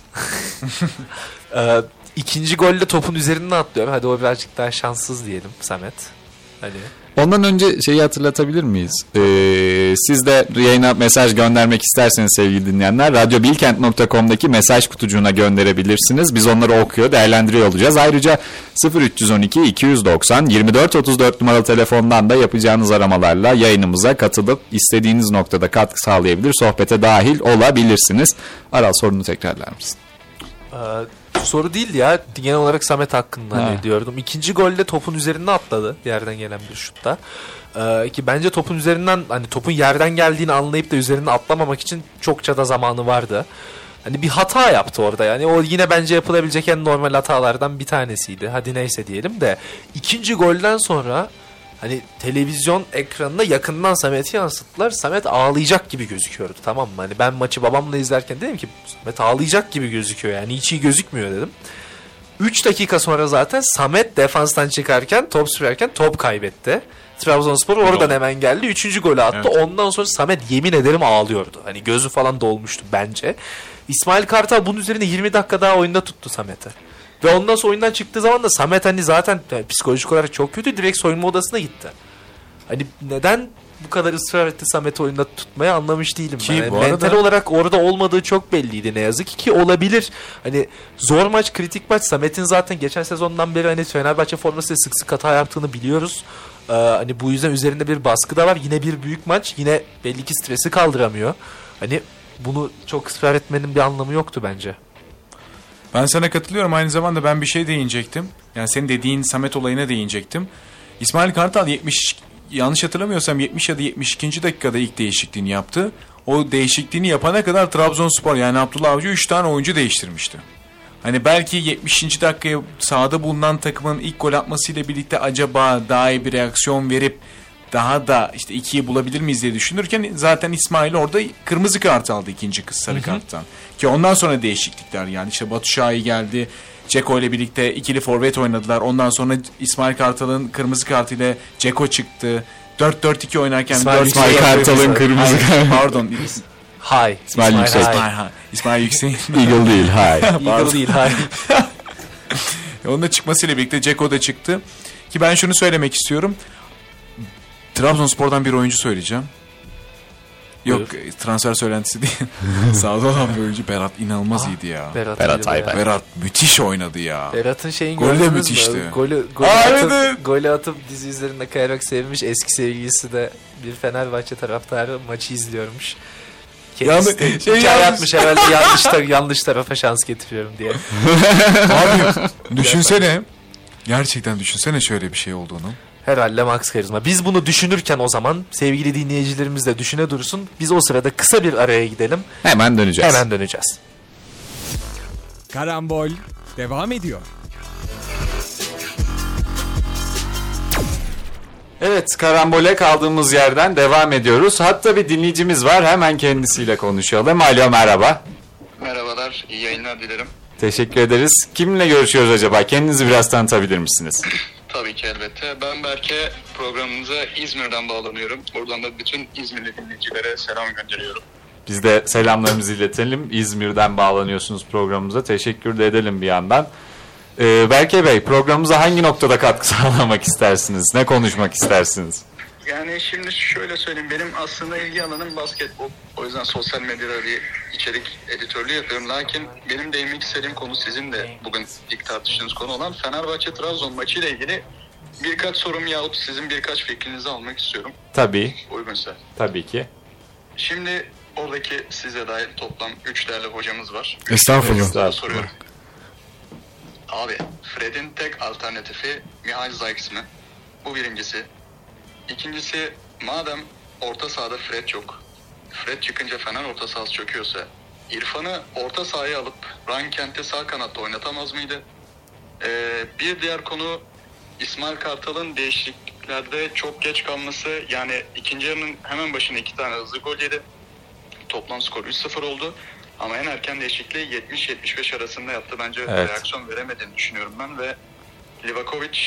B: Ee, ikinci golde topun üzerinden atlıyor. Hadi o birazcık daha şanssız diyelim Samet. Hani
C: Ondan önce şeyi hatırlatabilir miyiz? Ee, siz de yayına mesaj göndermek isterseniz sevgili dinleyenler radyobilkent.com'daki mesaj kutucuğuna gönderebilirsiniz. Biz onları okuyor, değerlendiriyor olacağız. Ayrıca 0312 290 24 34 numaralı telefondan da yapacağınız aramalarla yayınımıza katılıp istediğiniz noktada katkı sağlayabilir, sohbete dahil olabilirsiniz. Aral sorunu tekrarlar mısın?
B: Ee, soru değil ya. Genel olarak Samet hakkında
C: Ha.
B: hani diyordum. İkinci golde topun üzerine atladı. Yerden gelen bir şutta. Ee, ki bence topun üzerinden hani topun yerden geldiğini anlayıp da üzerine atlamamak için çokça da zamanı vardı. Hani bir hata yaptı orada yani. O yine bence yapılabilecek en normal hatalardan bir tanesiydi. Hadi neyse diyelim de. ikinci golden sonra hani televizyon ekranına yakından Samet'i yansıttılar. Samet ağlayacak gibi gözüküyordu tamam mı? Hani ben maçı babamla izlerken dedim ki Samet ağlayacak gibi gözüküyor yani hiç iyi gözükmüyor dedim. 3 dakika sonra zaten Samet defanstan çıkarken top sürerken top kaybetti. Trabzonspor oradan hemen geldi. Üçüncü golü attı.
D: Evet.
B: Ondan sonra Samet yemin ederim ağlıyordu. Hani gözü falan dolmuştu bence. İsmail Kartal bunun üzerine 20 dakika daha oyunda tuttu Samet'i. Ve ondan sonra oyundan çıktığı zaman da Samet hani zaten yani psikolojik olarak çok kötü. Direkt soyunma odasına gitti. Hani neden bu kadar ısrar etti Samet'i oyunda tutmaya anlamış değilim.
D: Ki
B: ben. Yani
D: bu arada-
B: Mental olarak orada olmadığı çok belliydi ne yazık ki ki olabilir. Hani zor maç, kritik maç. Samet'in zaten geçen sezondan beri hani Fenerbahçe formasıyla sık sık hata yaptığını biliyoruz. Ee, hani bu yüzden üzerinde bir baskı da var. Yine bir büyük maç. Yine belli ki stresi kaldıramıyor. Hani bunu çok ısrar etmenin bir anlamı yoktu bence.
D: Ben sana katılıyorum. Aynı zamanda ben bir şey değinecektim. Yani senin dediğin Samet olayına değinecektim. İsmail Kartal 70 yanlış hatırlamıyorsam 70 ya da 72. dakikada ilk değişikliğini yaptı. O değişikliğini yapana kadar Trabzonspor yani Abdullah Avcı 3 tane oyuncu değiştirmişti. Hani belki 70. dakikaya sahada bulunan takımın ilk gol atmasıyla birlikte acaba daha iyi bir reaksiyon verip daha da işte ikiyi bulabilir miyiz diye düşünürken zaten İsmail orada kırmızı kart aldı ikinci kız sarı karttan. Ki ondan sonra değişiklikler yani işte Batu Şahin geldi. Ceko ile birlikte ikili forvet oynadılar. Ondan sonra İsmail Kartal'ın kırmızı kartıyla Ceko çıktı. 4-4-2 oynarken
B: İsmail
D: 4
B: İsmail
C: Kartal'ın kırmızı
D: Hayır, Pardon.
B: Hay.
C: İsmail Yüksek.
B: Hay.
D: İsmail, ha, İsmail Yüksek.
C: Eagle değil, hayır.
B: Eagle değil hay.
D: Onun da çıkmasıyla birlikte Ceko da çıktı. Ki ben şunu söylemek istiyorum. Trabzonspor'dan bir oyuncu söyleyeceğim. Yok transfer söylentisi değil. Sağda olan bir oyuncu Berat inanılmaz iyiydi ya.
B: Berat,
C: Berat Ayber.
B: bayağı.
D: Berat müthiş oynadı ya.
B: Berat'ın şeyin
D: Golü de müthişti.
B: Golü, golü,
D: Aa,
B: atıp,
D: evet.
B: golü atıp dizi üzerinde kayarak sevmiş eski sevgilisi de bir Fenerbahçe taraftarı maçı izliyormuş. Kendisi
D: Yani şey yazmış.
B: atmış herhalde yanlış, tar- yanlış tarafa şans getiriyorum diye.
D: Abi düşünsene. Gerçekten düşünsene şöyle bir şey olduğunu.
B: Herhalde Max Karizma. Biz bunu düşünürken o zaman sevgili dinleyicilerimiz de düşüne dursun. Biz o sırada kısa bir araya gidelim.
C: Hemen döneceğiz.
B: Hemen döneceğiz.
A: Karambol devam ediyor.
C: Evet karambole kaldığımız yerden devam ediyoruz. Hatta bir dinleyicimiz var hemen kendisiyle konuşalım. Alo merhaba.
E: Merhabalar, iyi yayınlar dilerim.
C: Teşekkür ederiz. Kimle görüşüyoruz acaba? Kendinizi biraz tanıtabilir misiniz?
E: Tabii ki elbette. Ben Berke, programımıza İzmir'den bağlanıyorum. Buradan da bütün İzmirli dinleyicilere selam gönderiyorum.
C: Biz de selamlarımızı iletelim. İzmir'den bağlanıyorsunuz programımıza. Teşekkür de edelim bir yandan. Ee, Berke Bey programımıza hangi noktada katkı sağlamak istersiniz? Ne konuşmak istersiniz?
E: Yani şimdi şöyle söyleyeyim, benim aslında ilgi alanım basketbol. O yüzden sosyal medyada bir içerik editörlüğü yapıyorum. Lakin benim değinmek istediğim konu sizin de bugün ilk tartıştığınız konu olan Fenerbahçe-Trabzon maçıyla ilgili birkaç sorum yahut sizin birkaç fikrinizi almak istiyorum.
C: Tabii,
E: Uygunsa.
C: tabii ki.
E: Şimdi oradaki size dahil toplam 3 değerli hocamız var.
D: Estağfurullah.
C: Estağfurullah.
E: soruyorum. Abi Fred'in tek alternatifi Mihail Zayks mi? Bu birincisi. İkincisi madem orta sahada Fred yok. Fred çıkınca Fener orta sahası çöküyorsa İrfan'ı orta sahaya alıp Ryan Kent'i sağ kanatta oynatamaz mıydı? Ee, bir diğer konu İsmail Kartal'ın değişikliklerde çok geç kalması. Yani ikinci yarının hemen başına iki tane hızlı gol yedi. Toplam skor 3-0 oldu. Ama en erken değişikliği 70-75 arasında yaptı. Bence
C: Evet.
E: reaksiyon veremediğini düşünüyorum ben ve Livakovic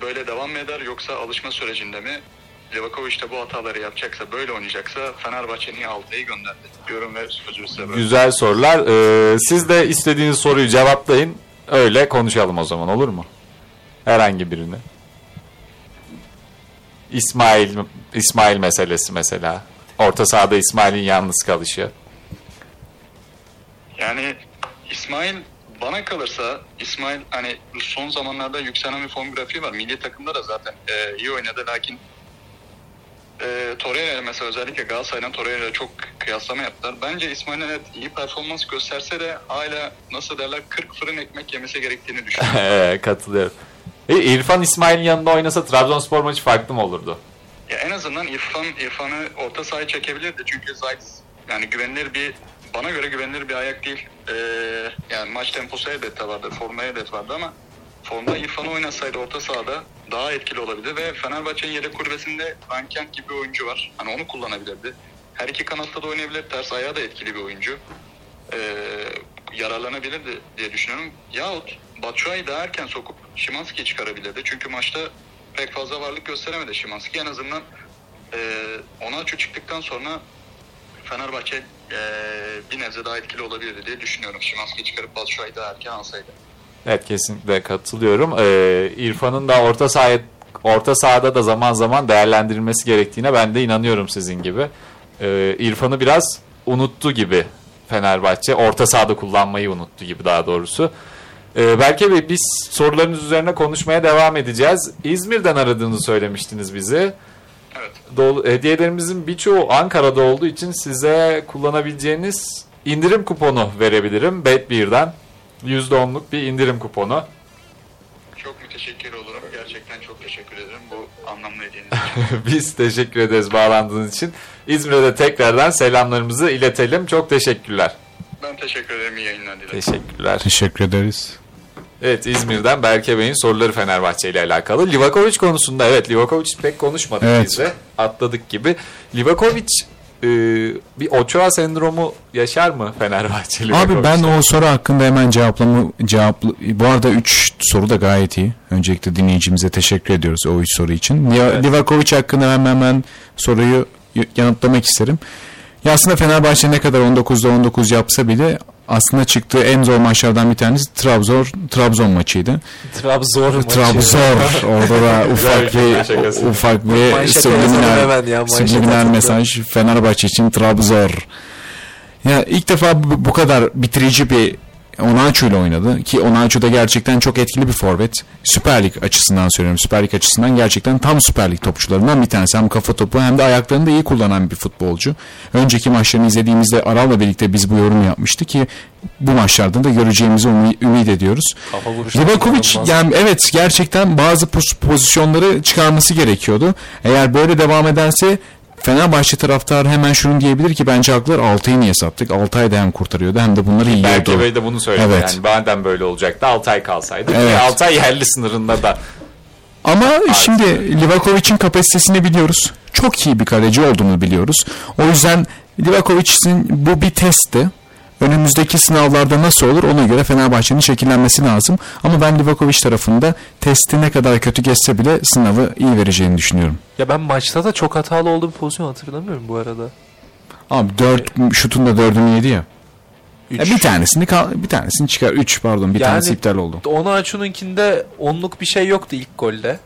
E: böyle devam mı eder yoksa alışma sürecinde mi? Livakovic de bu hataları yapacaksa, böyle oynayacaksa Fenerbahçe niye 6'yı gönderdi? Diyorum ve sözü size böyle.
C: Güzel sorular. Ee, siz de istediğiniz soruyu cevaplayın. öyle konuşalım o zaman olur mu? Herhangi birini. İsmail İsmail meselesi mesela. Orta sahada İsmail'in yalnız kalışı.
E: Yani İsmail bana kalırsa İsmail hani son zamanlarda yükselen bir form grafiği var. Milli takımda da zaten e, iyi oynadı lakin e, Torreira mesela özellikle Galatasaray'dan Torreira'ya çok kıyaslama yaptılar. Bence İsmail evet iyi performans gösterse de hala nasıl derler 40 fırın ekmek yemesi gerektiğini düşünüyorum.
C: Evet, Katılıyorum. E, İrfan İsmail'in yanında oynasa Trabzonspor maçı farklı mı olurdu?
E: Ya en azından İrfan İrfan'ı orta sahaya çekebilirdi. Çünkü Zayt yani güvenilir bir bana göre güvenilir bir ayak değil. Ee, yani maç temposu elbette vardı. Forma elbette vardı ama formda İrfan'ı oynasaydı orta sahada daha etkili olabilir ve Fenerbahçe'nin yedek kulübesinde Rankent gibi bir oyuncu var. Hani onu kullanabilirdi. Her iki kanatta da oynayabilir. Ters ayağı da etkili bir oyuncu. Ee, yararlanabilirdi diye düşünüyorum. Yahut Batshuayi daha erken sokup Şimanski'yi çıkarabilirdi. Çünkü maçta pek fazla varlık gösteremedi Şimanski. En azından e, Onaçu çıktıktan sonra Fenerbahçe e, bir nebze daha etkili olabilirdi diye düşünüyorum. Şimanski'yi çıkarıp Batshuayi daha erken alsaydı.
C: Evet kesinlikle katılıyorum. Ee, İrfan'ın da orta sahaya orta sahada da zaman zaman değerlendirilmesi gerektiğine ben de inanıyorum sizin gibi. Ee, İrfan'ı biraz unuttu gibi Fenerbahçe. Orta sahada kullanmayı unuttu gibi daha doğrusu. Ee, Berke Bey biz sorularınız üzerine konuşmaya devam edeceğiz. İzmir'den aradığını söylemiştiniz bizi.
E: Evet.
C: Dolu, hediyelerimizin birçoğu Ankara'da olduğu için size kullanabileceğiniz indirim kuponu verebilirim. Bet1'den %10'luk bir indirim kuponu.
E: Çok müteşekkir olurum. Gerçekten çok teşekkür ederim bu anlamlı hediyeniz için.
C: Biz teşekkür ederiz bağlandığınız için. İzmir'e de tekrardan selamlarımızı iletelim. Çok teşekkürler.
E: ben teşekkür ederim. İyi yayınlar dilerim.
C: Teşekkürler.
D: Teşekkür ederiz.
C: Evet İzmir'den Berke Bey'in soruları Fenerbahçe ile alakalı. Livakovic konusunda evet Livakovic pek konuşmadık
D: Evet.
C: biz de. Atladık gibi. Livakovic e, bir Ochoa sendromu yaşar mı Fenerbahçe Livakovic?
D: Abi ben o soru hakkında hemen cevaplamı cevaplı. Bu arada 3 soru da gayet iyi. Öncelikle dinleyicimize teşekkür ediyoruz o 3 soru için.
C: Evet.
D: Livakovic hakkında hemen hemen soruyu yanıtlamak isterim. Ya aslında Fenerbahçe ne kadar 19'da 19 yapsa bile aslında çıktığı en zor maçlardan bir tanesi Trabzon Trabzon maçıydı.
B: Trabzon maçı.
D: Trabzon orada da ufak
C: bir
D: ufak bir subliminal, subliminal mesaj Fenerbahçe için Trabzon. Ya ilk defa bu, bu kadar bitirici bir Onaçu ile oynadı ki Onaçu da gerçekten çok etkili bir forvet. Süper Lig açısından söylüyorum. Süper Lig açısından gerçekten tam Süper Lig topçularından bir tanesi. Hem kafa topu hem de ayaklarını da iyi kullanan bir futbolcu. Önceki maçlarını izlediğimizde Aral'la birlikte biz bu yorumu yapmıştık ki bu maçlarda da göreceğimizi ümit ediyoruz. Livakovic yani evet gerçekten bazı pozisyonları çıkarması gerekiyordu. Eğer böyle devam ederse Fenerbahçe taraftarı hemen şunu diyebilir ki bence haklılar Altay'ı niye sattık? Altay da hem kurtarıyordu hem de bunları yiyordu.
C: Berke Bey de bunu söyledi
D: Evet.
C: yani madem böyle olacaktı 6 ay kalsaydı.
D: Evet.
C: Ki 6 ay yerli sınırında da
D: Ama şimdi Livakovic'in kapasitesini biliyoruz. Çok iyi bir kaleci olduğunu biliyoruz. O yüzden Livakovic'in bu bir testti. Önümüzdeki sınavlarda nasıl olur ona göre Fenerbahçe'nin şekillenmesi lazım. Ama ben Livakovic tarafında testi ne kadar kötü geçse bile sınavı iyi vereceğini düşünüyorum.
B: Ya ben maçta da çok hatalı olduğum bir pozisyon hatırlamıyorum bu arada.
D: Abi 4 şutun da 4'ünü yedi ya.
B: Üç.
D: Ya bir tanesini bir tanesini çıkar 3 pardon bir
B: Yani-
D: tanesi iptal oldu.
B: Onaçu'nunkinde onluk bir şey yoktu ilk golde.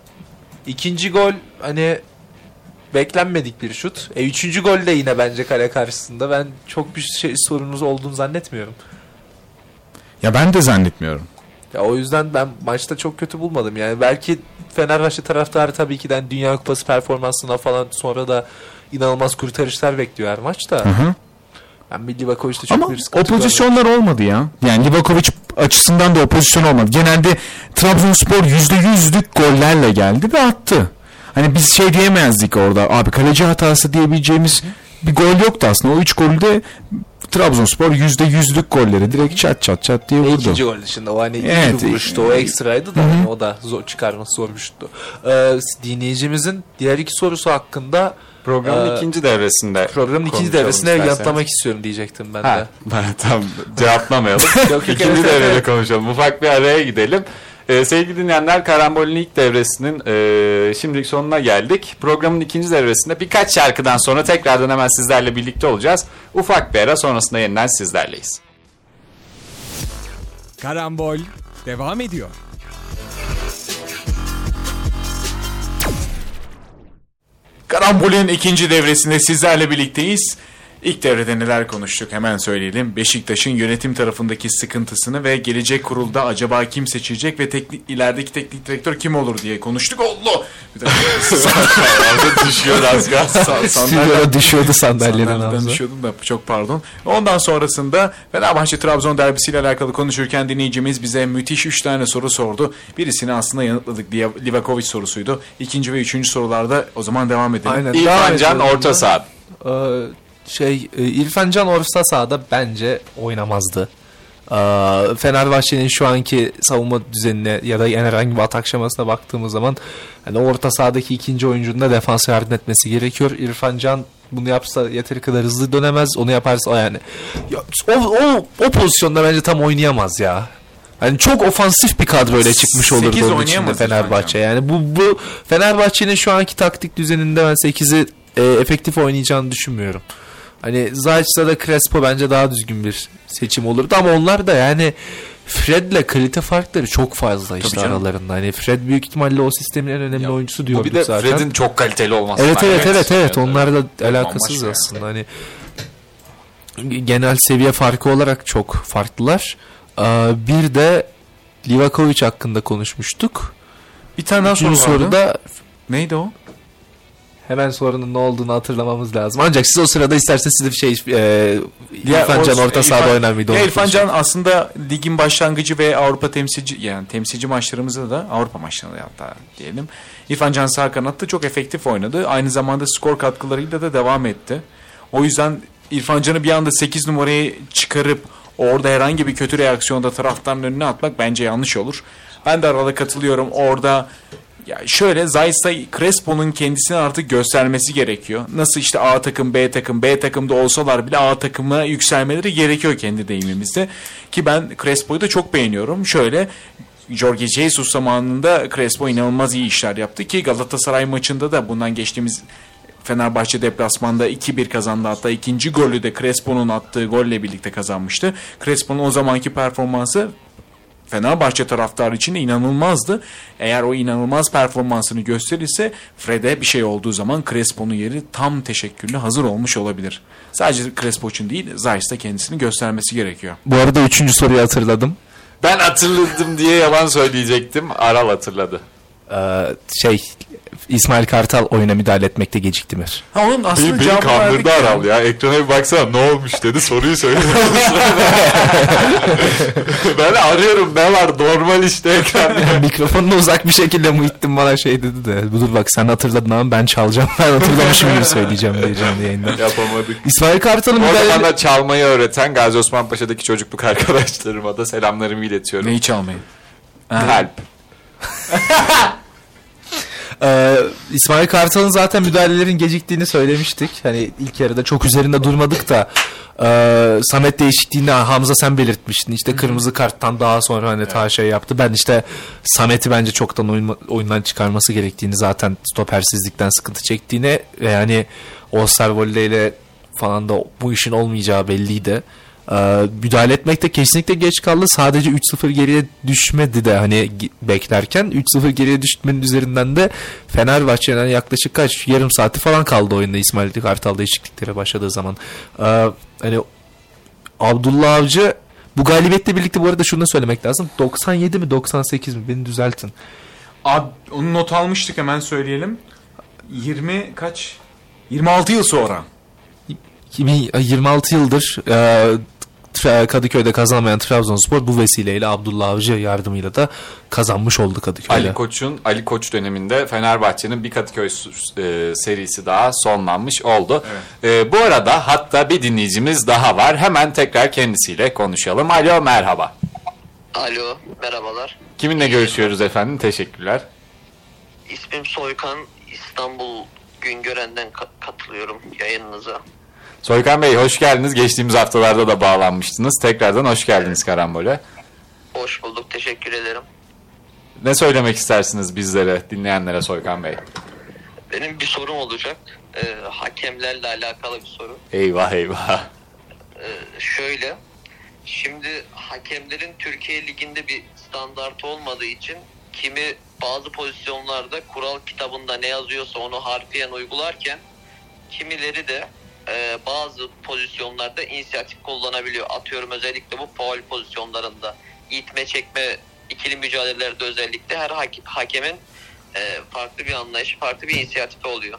B: İkinci gol hani beklenmedik bir şut. E üçüncü gol de yine bence kale karşısında. Ben çok bir şey sorunuz olduğunu zannetmiyorum.
D: Ya ben de zannetmiyorum.
B: Ya o yüzden ben maçta çok kötü bulmadım. Yani belki Fenerbahçe taraftarı tabii ki de Dünya Kupası performansına falan sonra da inanılmaz kurtarışlar bekliyor her maçta.
D: Hı hı.
B: Ben Milli Livakovic'te çok
D: Ama
B: bir
D: o
B: sıkıntı görmedim.
D: pozisyonlar olmadı ya. Yani Livakovic açısından da o pozisyon olmadı. Genelde Trabzonspor %100'lük gollerle geldi ve attı. Hani biz şey diyemezdik orada. Abi kaleci hatası diyebileceğimiz bir gol yoktu aslında. O 3 golde Trabzonspor %100'lük golleri direkt çat çat çat diye vurdu.
B: İkinci gol dışında o hani
D: Evet.
B: evet. vuruştu o ekstraydı da hani o da zor, çıkarması zor bir şuttu. Ee, dinleyicimizin diğer iki sorusu hakkında
C: programın
B: Ee,
C: ikinci devresinde
B: programın ikinci
C: isterseniz.
B: yanıtlamak istiyorum diyecektim ben
C: Ha,
B: de.
C: ben tam cevaplamayalım.
B: Yok, yok,
C: İkinci devrede konuşalım. Ufak bir araya gidelim. Ee, sevgili dinleyenler Karambol'ün ilk devresinin e, şimdilik sonuna geldik. Programın ikinci devresinde birkaç şarkıdan sonra tekrardan hemen sizlerle birlikte olacağız. Ufak bir ara sonrasında yeniden sizlerleyiz.
A: Karambol devam ediyor.
D: Karambol'ün ikinci devresinde sizlerle birlikteyiz. İlk devrede neler konuştuk hemen söyleyelim. Beşiktaş'ın yönetim tarafındaki sıkıntısını ve gelecek kurulda acaba kim seçilecek ve teknik, ilerideki teknik direktör kim olur diye konuştuk. Allah! Bir dakika. düşüyor az.
B: Stüdyoda düşüyordu sandalyeden
D: Sandalyeden düşüyordum da çok pardon. Ondan sonrasında Fenerbahçe Trabzon derbisiyle alakalı konuşurken dinleyicimiz bize müthiş 3 tane soru sordu. Birisini aslında yanıtladık. Liv- Livakovic sorusuydu. İkinci ve üçüncü sorularda o zaman devam edelim.
B: Aynen.
C: İrfan Can orta saha.
B: Ee, şey e, İrfan Can orta sahada bence oynamazdı. Ee, Fenerbahçe'nin şu anki savunma düzenine ya da herhangi bir atak şemasına baktığımız zaman hani orta sahadaki ikinci oyuncunun da defans yardım etmesi gerekiyor. İrfan Can bunu yapsa yeteri kadar hızlı dönemez. Onu yaparsa o yani ya, o, o, o pozisyonda bence tam oynayamaz ya. Hani çok ofansif bir kadroyla çıkmış olurdu onun içinde Fenerbahçe. Yani bu bu Fenerbahçe'nin şu anki taktik düzeninde ben 8'i e, efektif oynayacağını düşünmüyorum. Hani Zayt'sa da Crespo bence daha düzgün bir seçim olurdu ama onlar da yani Fred'le kalite farkları çok fazla işte
D: canım.
B: aralarında. Hani Fred büyük ihtimalle o sistemin en önemli oyuncusu
C: Bu
B: diyorduk
C: bir de
B: zaten.
C: Fred'in çok kaliteli olması.
B: Evet evet evet evet,
C: evet.
B: onlarla
C: Evet,
B: alakasız
C: bambaşka.
B: aslında hani genel seviye farkı olarak çok farklılar. Ee, bir de Livakovic hakkında konuşmuştuk.
D: Bir tane daha soru vardı.
B: soruda
D: Neydi o?
B: Hemen sorunun ne olduğunu hatırlamamız lazım. Ancak siz o sırada isterseniz siz de bir şey e, İrfan Can orta sahada oynar mıydı?
D: Ya İrfan. Can aslında ligin başlangıcı ve Avrupa temsilci yani temsilci maçlarımızda da Avrupa maçlarında hatta diyelim. İrfan Can sağ kanatta çok efektif oynadı. Aynı zamanda skor katkılarıyla da devam etti. O yüzden İrfan Can'ı bir anda 8 numarayı çıkarıp orada herhangi bir kötü reaksiyonda taraftarın önüne atmak bence yanlış olur. Ben de arada katılıyorum. Orada ya şöyle Zayt'sa Crespo'nun kendisini artık göstermesi gerekiyor. Nasıl işte A takım, B takım, B takımda olsalar bile A takımına yükselmeleri gerekiyor kendi deyimimizde. Ki ben Crespo'yu da çok beğeniyorum. Şöyle Jorge Jesus zamanında Crespo inanılmaz iyi işler yaptı ki Galatasaray maçında da bundan geçtiğimiz Fenerbahçe deplasmanda 2-1 kazandı. Hatta ikinci golü de Crespo'nun attığı golle birlikte kazanmıştı. Crespo'nun o zamanki performansı Fenerbahçe taraftarı için de inanılmazdı. Eğer o inanılmaz performansını gösterirse Fred'e bir şey olduğu zaman Crespo'nun yeri tam teşekkürlü hazır olmuş olabilir. Sadece Crespo için değil Zayt da kendisini göstermesi gerekiyor.
B: Bu arada üçüncü soruyu hatırladım.
C: Ben hatırladım diye yalan söyleyecektim. Aral hatırladı.
B: Ee, şey İsmail Kartal oyuna müdahale etmekte gecikti mi?
D: Ha, onun aslında
C: Beni, beni kandırdı. Aral ya. Ekrana bir baksana ne olmuş dedi. Soruyu söyledi. ben arıyorum ne var normal işte ekran.
B: Mikrofonuna uzak bir şekilde Muhittin bana şey dedi de dur bak sen hatırladın ama ben çalacağım ben hatırlamışım gibi söyleyeceğim diyeceğim yayında.
C: Yapamadık.
B: İsmail Kartal'ın müdahale...
C: zaman da çalmayı öğreten Gazi Osman Paşa'daki çocukluk arkadaşlarıma da selamlarımı iletiyorum.
D: Neyi çalmayı?
C: Kalp.
B: Ee, İsmail Kartal'ın zaten müdahalelerin geciktiğini söylemiştik. Hani ilk yarıda çok üzerinde durmadık da e, Samet değişikliğini Hamza sen belirtmiştin. İşte kırmızı karttan daha sonra hani ta şey yaptı. Ben işte Samet'i bence çoktan oyun, oyundan çıkarması gerektiğini zaten stopersizlikten sıkıntı çektiğini ve yani All-Star volleyle falan da bu işin olmayacağı belliydi. Ee, müdahale etmek de kesinlikle geç kaldı. Sadece 3-0 geriye düşmedi de hani beklerken 3-0 geriye düşmenin üzerinden de Fenerbahçe'den yaklaşık kaç yarım saati falan kaldı oyunda İsmail Kartal değişikliklere başladığı zaman. Ee, hani Abdullah Avcı bu galibiyetle birlikte bu arada şunu da söylemek lazım. 97 mi 98 mi beni düzeltin.
D: Abi onu not almıştık hemen söyleyelim. 20 kaç? 26 yıl sonra.
B: 26 yıldır e, Kadıköy'de kazanamayan Trabzonspor bu vesileyle Abdullah Avcı yardımıyla da kazanmış oldu Kadıköy'de.
C: Ali Koç'un Ali Koç döneminde Fenerbahçe'nin bir Kadıköy e, serisi daha sonlanmış oldu. E, bu arada hatta bir dinleyicimiz daha var. Hemen tekrar kendisiyle konuşalım. Alo merhaba.
F: Alo, merhabalar.
C: Kiminle görüşüyoruz efendim? Teşekkürler.
F: İsmim Soykan, İstanbul Güngören'den ka- katılıyorum yayınınıza.
C: Soykan Bey hoş geldiniz. Geçtiğimiz haftalarda da bağlanmıştınız. Tekrardan hoş geldiniz Karambol'e.
F: Hoş bulduk, teşekkür ederim.
C: Ne söylemek istersiniz bizlere, dinleyenlere Soykan Bey?
F: Benim bir sorum olacak. Ee, hakemlerle alakalı bir soru.
C: Eyvah eyvah.
F: Ee, şöyle, Şimdi hakemlerin Türkiye Ligi'nde bir standart olmadığı için kimi bazı pozisyonlarda kural kitabında ne yazıyorsa onu harfiyen uygularken kimileri de e, bazı pozisyonlarda inisiyatif kullanabiliyor. Atıyorum özellikle bu faul pozisyonlarında itme çekme ikili mücadelelerde özellikle her hak- hakemin e, farklı bir anlayışı, farklı bir inisiyatifi oluyor.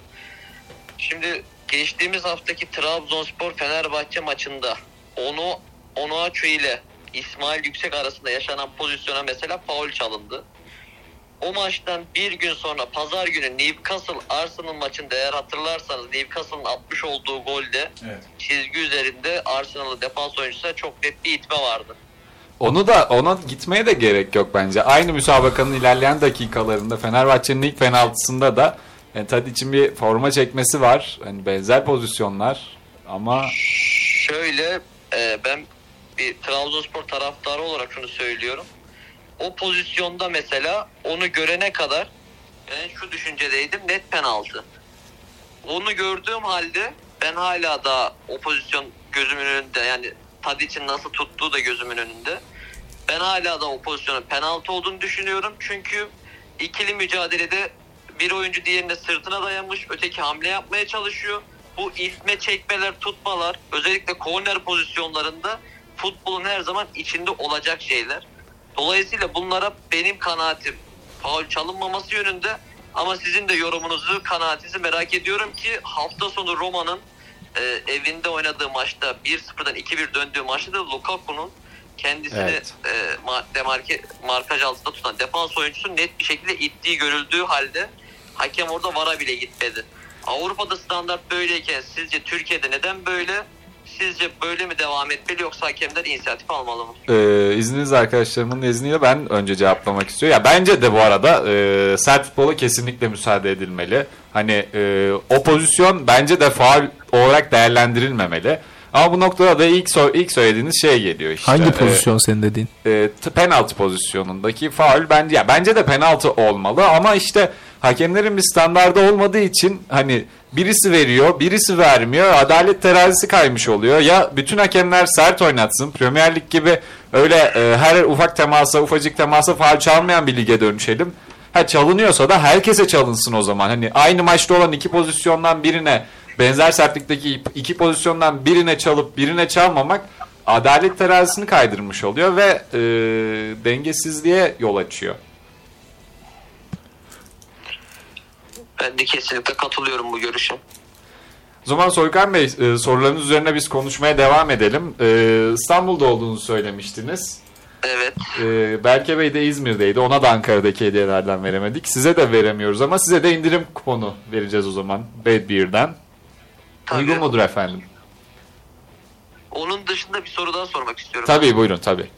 F: Şimdi geçtiğimiz haftaki Trabzonspor Fenerbahçe maçında onu Onuachu ile İsmail Yüksek arasında yaşanan pozisyona mesela faul çalındı. O maçtan bir gün sonra pazar günü Newcastle Arsenal maçında eğer hatırlarsanız Newcastle'ın atmış olduğu golde çizgi üzerinde Arsenal'ın defans oyuncusuna çok net bir itme vardı.
C: Onu da ona gitmeye de gerek yok bence. Aynı müsabakanın ilerleyen dakikalarında Fenerbahçe'nin ilk penaltısında da yani Tadic'in bir forma çekmesi var. Hani benzer pozisyonlar ama
F: Şöyle e, ben bir Trabzonspor taraftarı olarak şunu söylüyorum. O pozisyonda mesela onu görene kadar ben şu düşüncedeydim net penaltı. Onu gördüğüm halde ben hala da o pozisyon gözümün önünde yani Tadic'in nasıl tuttuğu da gözümün önünde. Ben hala da o pozisyonun penaltı olduğunu düşünüyorum. Çünkü ikili mücadelede bir oyuncu diğerine sırtına dayanmış, öteki hamle yapmaya çalışıyor. Bu itme, çekmeler, tutmalar, özellikle korner pozisyonlarında futbolun her zaman içinde olacak şeyler. Dolayısıyla bunlara benim kanaatim faul çalınmaması yönünde ama sizin de yorumunuzu, kanaatinizi merak ediyorum ki hafta sonu Roma'nın e, evinde oynadığı maçta 1-0'dan 2-1 döndüğü maçta da Lukaku'nun kendisini
C: Evet.
F: e, ma- demarke, markaj altında tutan defans oyuncusu net bir şekilde ittiği görüldüğü halde hakem orada vara bile gitmedi. Avrupa'da standart böyleyken sizce Türkiye'de neden böyle? Sizce böyle mi devam etmeli yoksa hakemler inisiyatif almalı mı?
C: e, izniniz arkadaşlarımın izniyle ben önce cevaplamak istiyorum. Ya bence de bu arada e, sert futbola kesinlikle müsaade edilmeli. Hani e, o pozisyon bence de faul olarak değerlendirilmemeli. Ama bu noktada da ilk so- ilk söylediğiniz şey geliyor işte.
B: Hangi
C: E,
B: pozisyon senin dediğin?
C: e, penaltı pozisyonundaki faul bence ya bence de penaltı olmalı ama işte hakemlerin bir standardı olmadığı için hani birisi veriyor, birisi vermiyor. Adalet terazisi kaymış oluyor. Ya bütün hakemler sert oynatsın. Premier Lig gibi öyle e, her ufak temasa, ufacık temasa faul çalmayan bir lige dönüşelim. Ha çalınıyorsa da herkese çalınsın o zaman. Hani aynı maçta olan iki pozisyondan birine benzer sertlikteki iki pozisyondan birine çalıp birine çalmamak adalet terazisini kaydırmış oluyor ve e, dengesizliğe yol açıyor.
F: Ben de kesinlikle katılıyorum bu görüşe.
C: O zaman Soykan Bey e, sorularınız üzerine biz konuşmaya devam edelim. E, İstanbul'da olduğunu söylemiştiniz.
F: Evet.
C: E, Berke Bey de İzmir'deydi. Ona da Ankara'daki hediyelerden veremedik. Size de veremiyoruz ama size de indirim kuponu vereceğiz o zaman Bad Beer'den.
F: Tabii.
C: Uygun mudur efendim?
F: Onun dışında bir soru daha sormak istiyorum.
C: Tabii buyurun tabii.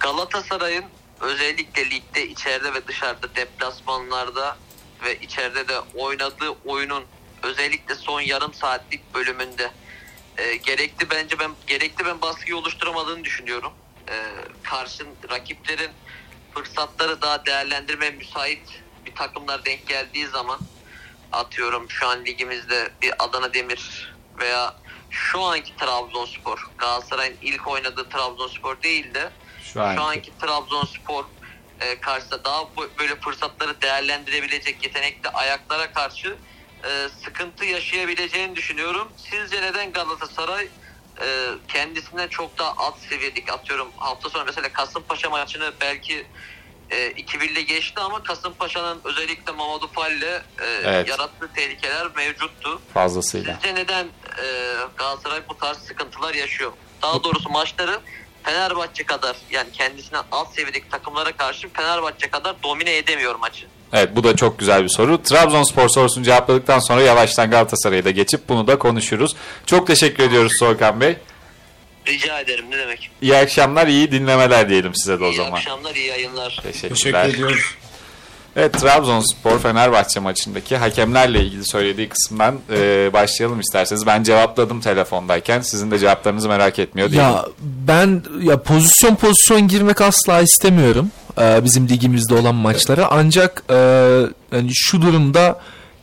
F: Galatasaray'ın özellikle ligde içeride ve dışarıda deplasmanlarda ve içeride de oynadığı oyunun özellikle son yarım saatlik bölümünde e, gerekli bence ben gerekli ben baskıyı oluşturamadığını düşünüyorum. E, karşın rakiplerin fırsatları daha değerlendirmeye müsait bir takımlar denk geldiği zaman atıyorum şu an ligimizde bir Adana Demir veya şu anki Trabzonspor Galatasaray'ın ilk oynadığı Trabzonspor değil de
C: Şu anki.
F: şu anki Trabzonspor e, karşısında daha böyle fırsatları değerlendirebilecek yetenekli ayaklara karşı e, sıkıntı yaşayabileceğini düşünüyorum. Sizce neden Galatasaray e, kendisinden çok daha alt seviyedeki atıyorum hafta sonu mesela Kasımpaşa maçını belki e, 2-1'le geçti ama Kasımpaşa'nın özellikle Mamadou Fal'le e,
C: Evet.
F: yarattığı tehlikeler mevcuttu.
C: Fazlasıyla.
F: Sizce neden e, Galatasaray bu tarz sıkıntılar yaşıyor? Daha doğrusu maçları Fenerbahçe kadar yani kendisinden alt seviyedeki takımlara karşı Fenerbahçe kadar domine edemiyor maçı.
C: Evet bu da çok güzel bir soru. Trabzonspor sorusunu cevapladıktan sonra yavaştan Galatasaray'a da geçip bunu da konuşuruz. Çok teşekkür ediyoruz Soykan Bey.
F: Rica ederim ne demek.
C: İyi akşamlar, iyi dinlemeler diyelim size de o
F: iyi
C: zaman.
F: akşamlar, iyi yayınlar.
C: Teşekkürler.
D: Teşekkür ediyoruz.
C: Evet Trabzonspor Fenerbahçe maçındaki hakemlerle ilgili söylediği kısımdan e, başlayalım isterseniz. Ben cevapladım telefondayken. Sizin de cevaplarınızı merak etmiyor değilim.
B: Ya ben ya pozisyon pozisyon girmek asla istemiyorum. e, bizim ligimizde olan maçlara. Ancak e, yani şu durumda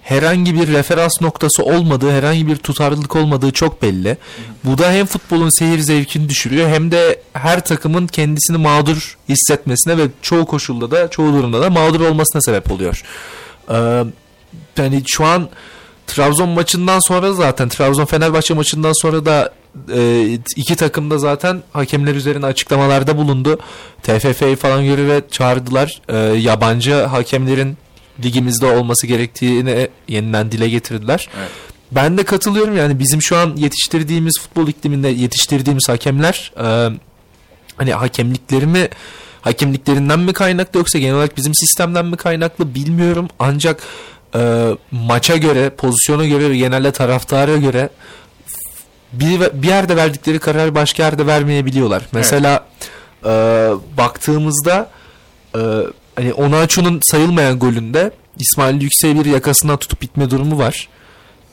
B: herhangi bir referans noktası olmadığı, herhangi bir tutarlılık olmadığı çok belli. Bu da hem futbolun seyir zevkini düşürüyor hem de her takımın kendisini mağdur hissetmesine ve çoğu koşulda da çoğu durumda da mağdur olmasına sebep oluyor. Ee, yani şu an Trabzon maçından sonra zaten Trabzon Fenerbahçe maçından sonra da e, iki takım da zaten hakemler üzerine açıklamalarda bulundu. TFF'yi falan göre çağırdılar. E, yabancı hakemlerin ligimizde olması gerektiğini yeniden dile getirdiler. Ben de katılıyorum yani bizim şu an yetiştirdiğimiz futbol ikliminde yetiştirdiğimiz hakemler e, hani hakemliklerimi hakemliklerinden mi kaynaklı yoksa genel olarak bizim sistemden mi kaynaklı bilmiyorum ancak e, maça göre pozisyona göre ve genelde taraftara göre bir, bir yerde verdikleri kararı başka yerde vermeyebiliyorlar. Mesela e, baktığımızda e, hani Onaçu'nun sayılmayan golünde İsmail Yüksek'i bir yakasından tutup bitme durumu var.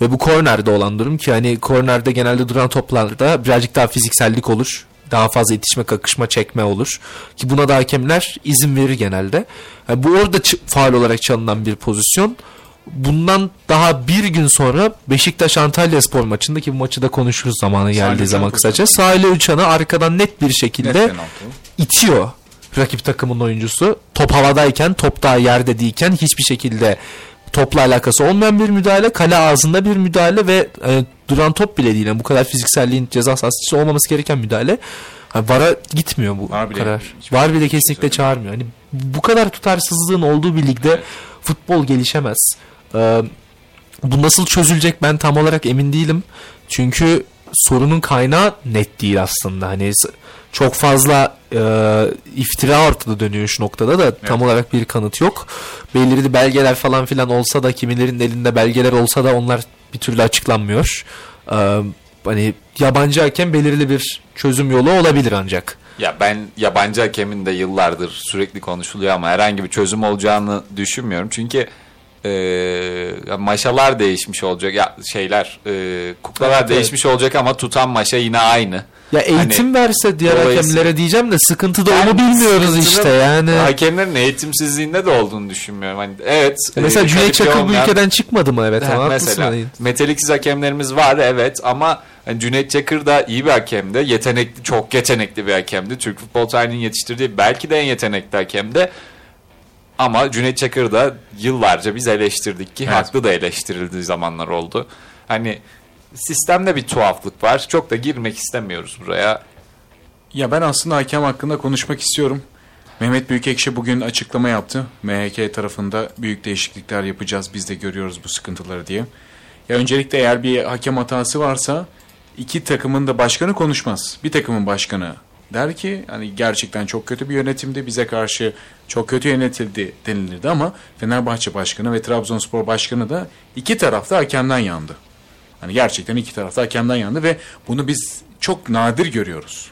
B: Ve bu kornerde olan durum ki hani kornerde genelde duran toplarda birazcık daha fiziksellik olur. Daha fazla itişme, kakışma, çekme olur. Ki buna da hakemler izin verir genelde. Yani bu orada faal olarak çalınan bir pozisyon. Bundan daha bir gün sonra Beşiktaş Antalya spor maçında ki bu maçı da konuşuruz zamanı geldiği
D: Uçan
B: zaman kısaca. Salih Uçan'ı arkadan net bir şekilde
D: Net
B: itiyor rakip takımın oyuncusu. Top havadayken, top daha yerde değilken hiçbir şekilde topla alakası olmayan bir müdahale, kale ağzında bir müdahale ve e, duran top bile değil. Yani bu kadar fizikselliğin ceza sahası olmaması gereken müdahale. Yani VAR'a gitmiyor bu
D: VAR bile-
B: karar.
D: hiçbir
B: VAR
D: şey
B: bile kesinlikle çağırmıyor. Hani bu kadar tutarsızlığın olduğu bir ligde futbol gelişemez. Ee, bu nasıl çözülecek ben tam olarak emin değilim. Çünkü sorunun kaynağı net değil aslında. Hani çok fazla e, iftira ortada dönüyor şu noktada da tam olarak bir kanıt yok. Belirli belgeler falan filan olsa da kimilerin elinde belgeler olsa da onlar bir türlü açıklanmıyor. Ee, hani yabancı hakem belirli bir çözüm yolu olabilir ancak.
C: Ya ben yabancı hakemin de yıllardır sürekli konuşuluyor ama herhangi bir çözüm olacağını düşünmüyorum. Çünkü e, maşalar değişmiş olacak. Ya şeyler e, kuklalar
B: Evet,
C: değişmiş olacak ama tutan maşa yine aynı.
B: Ya eğitim verse diğer
C: dolayısıyla-
B: hakemlere diyeceğim de sıkıntı da onu bilmiyoruz işte yani.
C: Hakemlerin eğitimsizliğinde de olduğunu düşünmüyorum. Hani evet.
B: Mesela
C: e,
B: Cüneyt Çakır bu ülkeden çıkmadı mı? Evet ama haklısın.
C: mesela
B: hani.
C: metaliksiz hakemlerimiz var evet ama hani Cüneyt Çakır da iyi bir hakemdi. Yetenekli, çok yetenekli bir hakemdi. Türk Futbol Tarihinin yetiştirdiği belki de en yetenekli hakemdi. Ama Cüneyt Çakır da yıllarca biz eleştirdik ki
D: Evet.
C: haklı da eleştirildiği zamanlar oldu. Hani sistemde bir tuhaflık var. Çok da girmek istemiyoruz buraya.
D: Ya ben aslında hakem hakkında konuşmak istiyorum. Mehmet Büyükekşi bugün açıklama yaptı. MHK tarafında büyük değişiklikler yapacağız. Biz de görüyoruz bu sıkıntıları diye. Ya öncelikle eğer bir hakem hatası varsa iki takımın da başkanı konuşmaz. Bir takımın başkanı der ki hani gerçekten çok kötü bir yönetimdi. Bize karşı çok kötü yönetildi denilirdi ama Fenerbahçe başkanı ve Trabzonspor başkanı da iki tarafta hakemden yandı. Hani gerçekten iki tarafta hakemden yandı ve bunu biz çok nadir görüyoruz.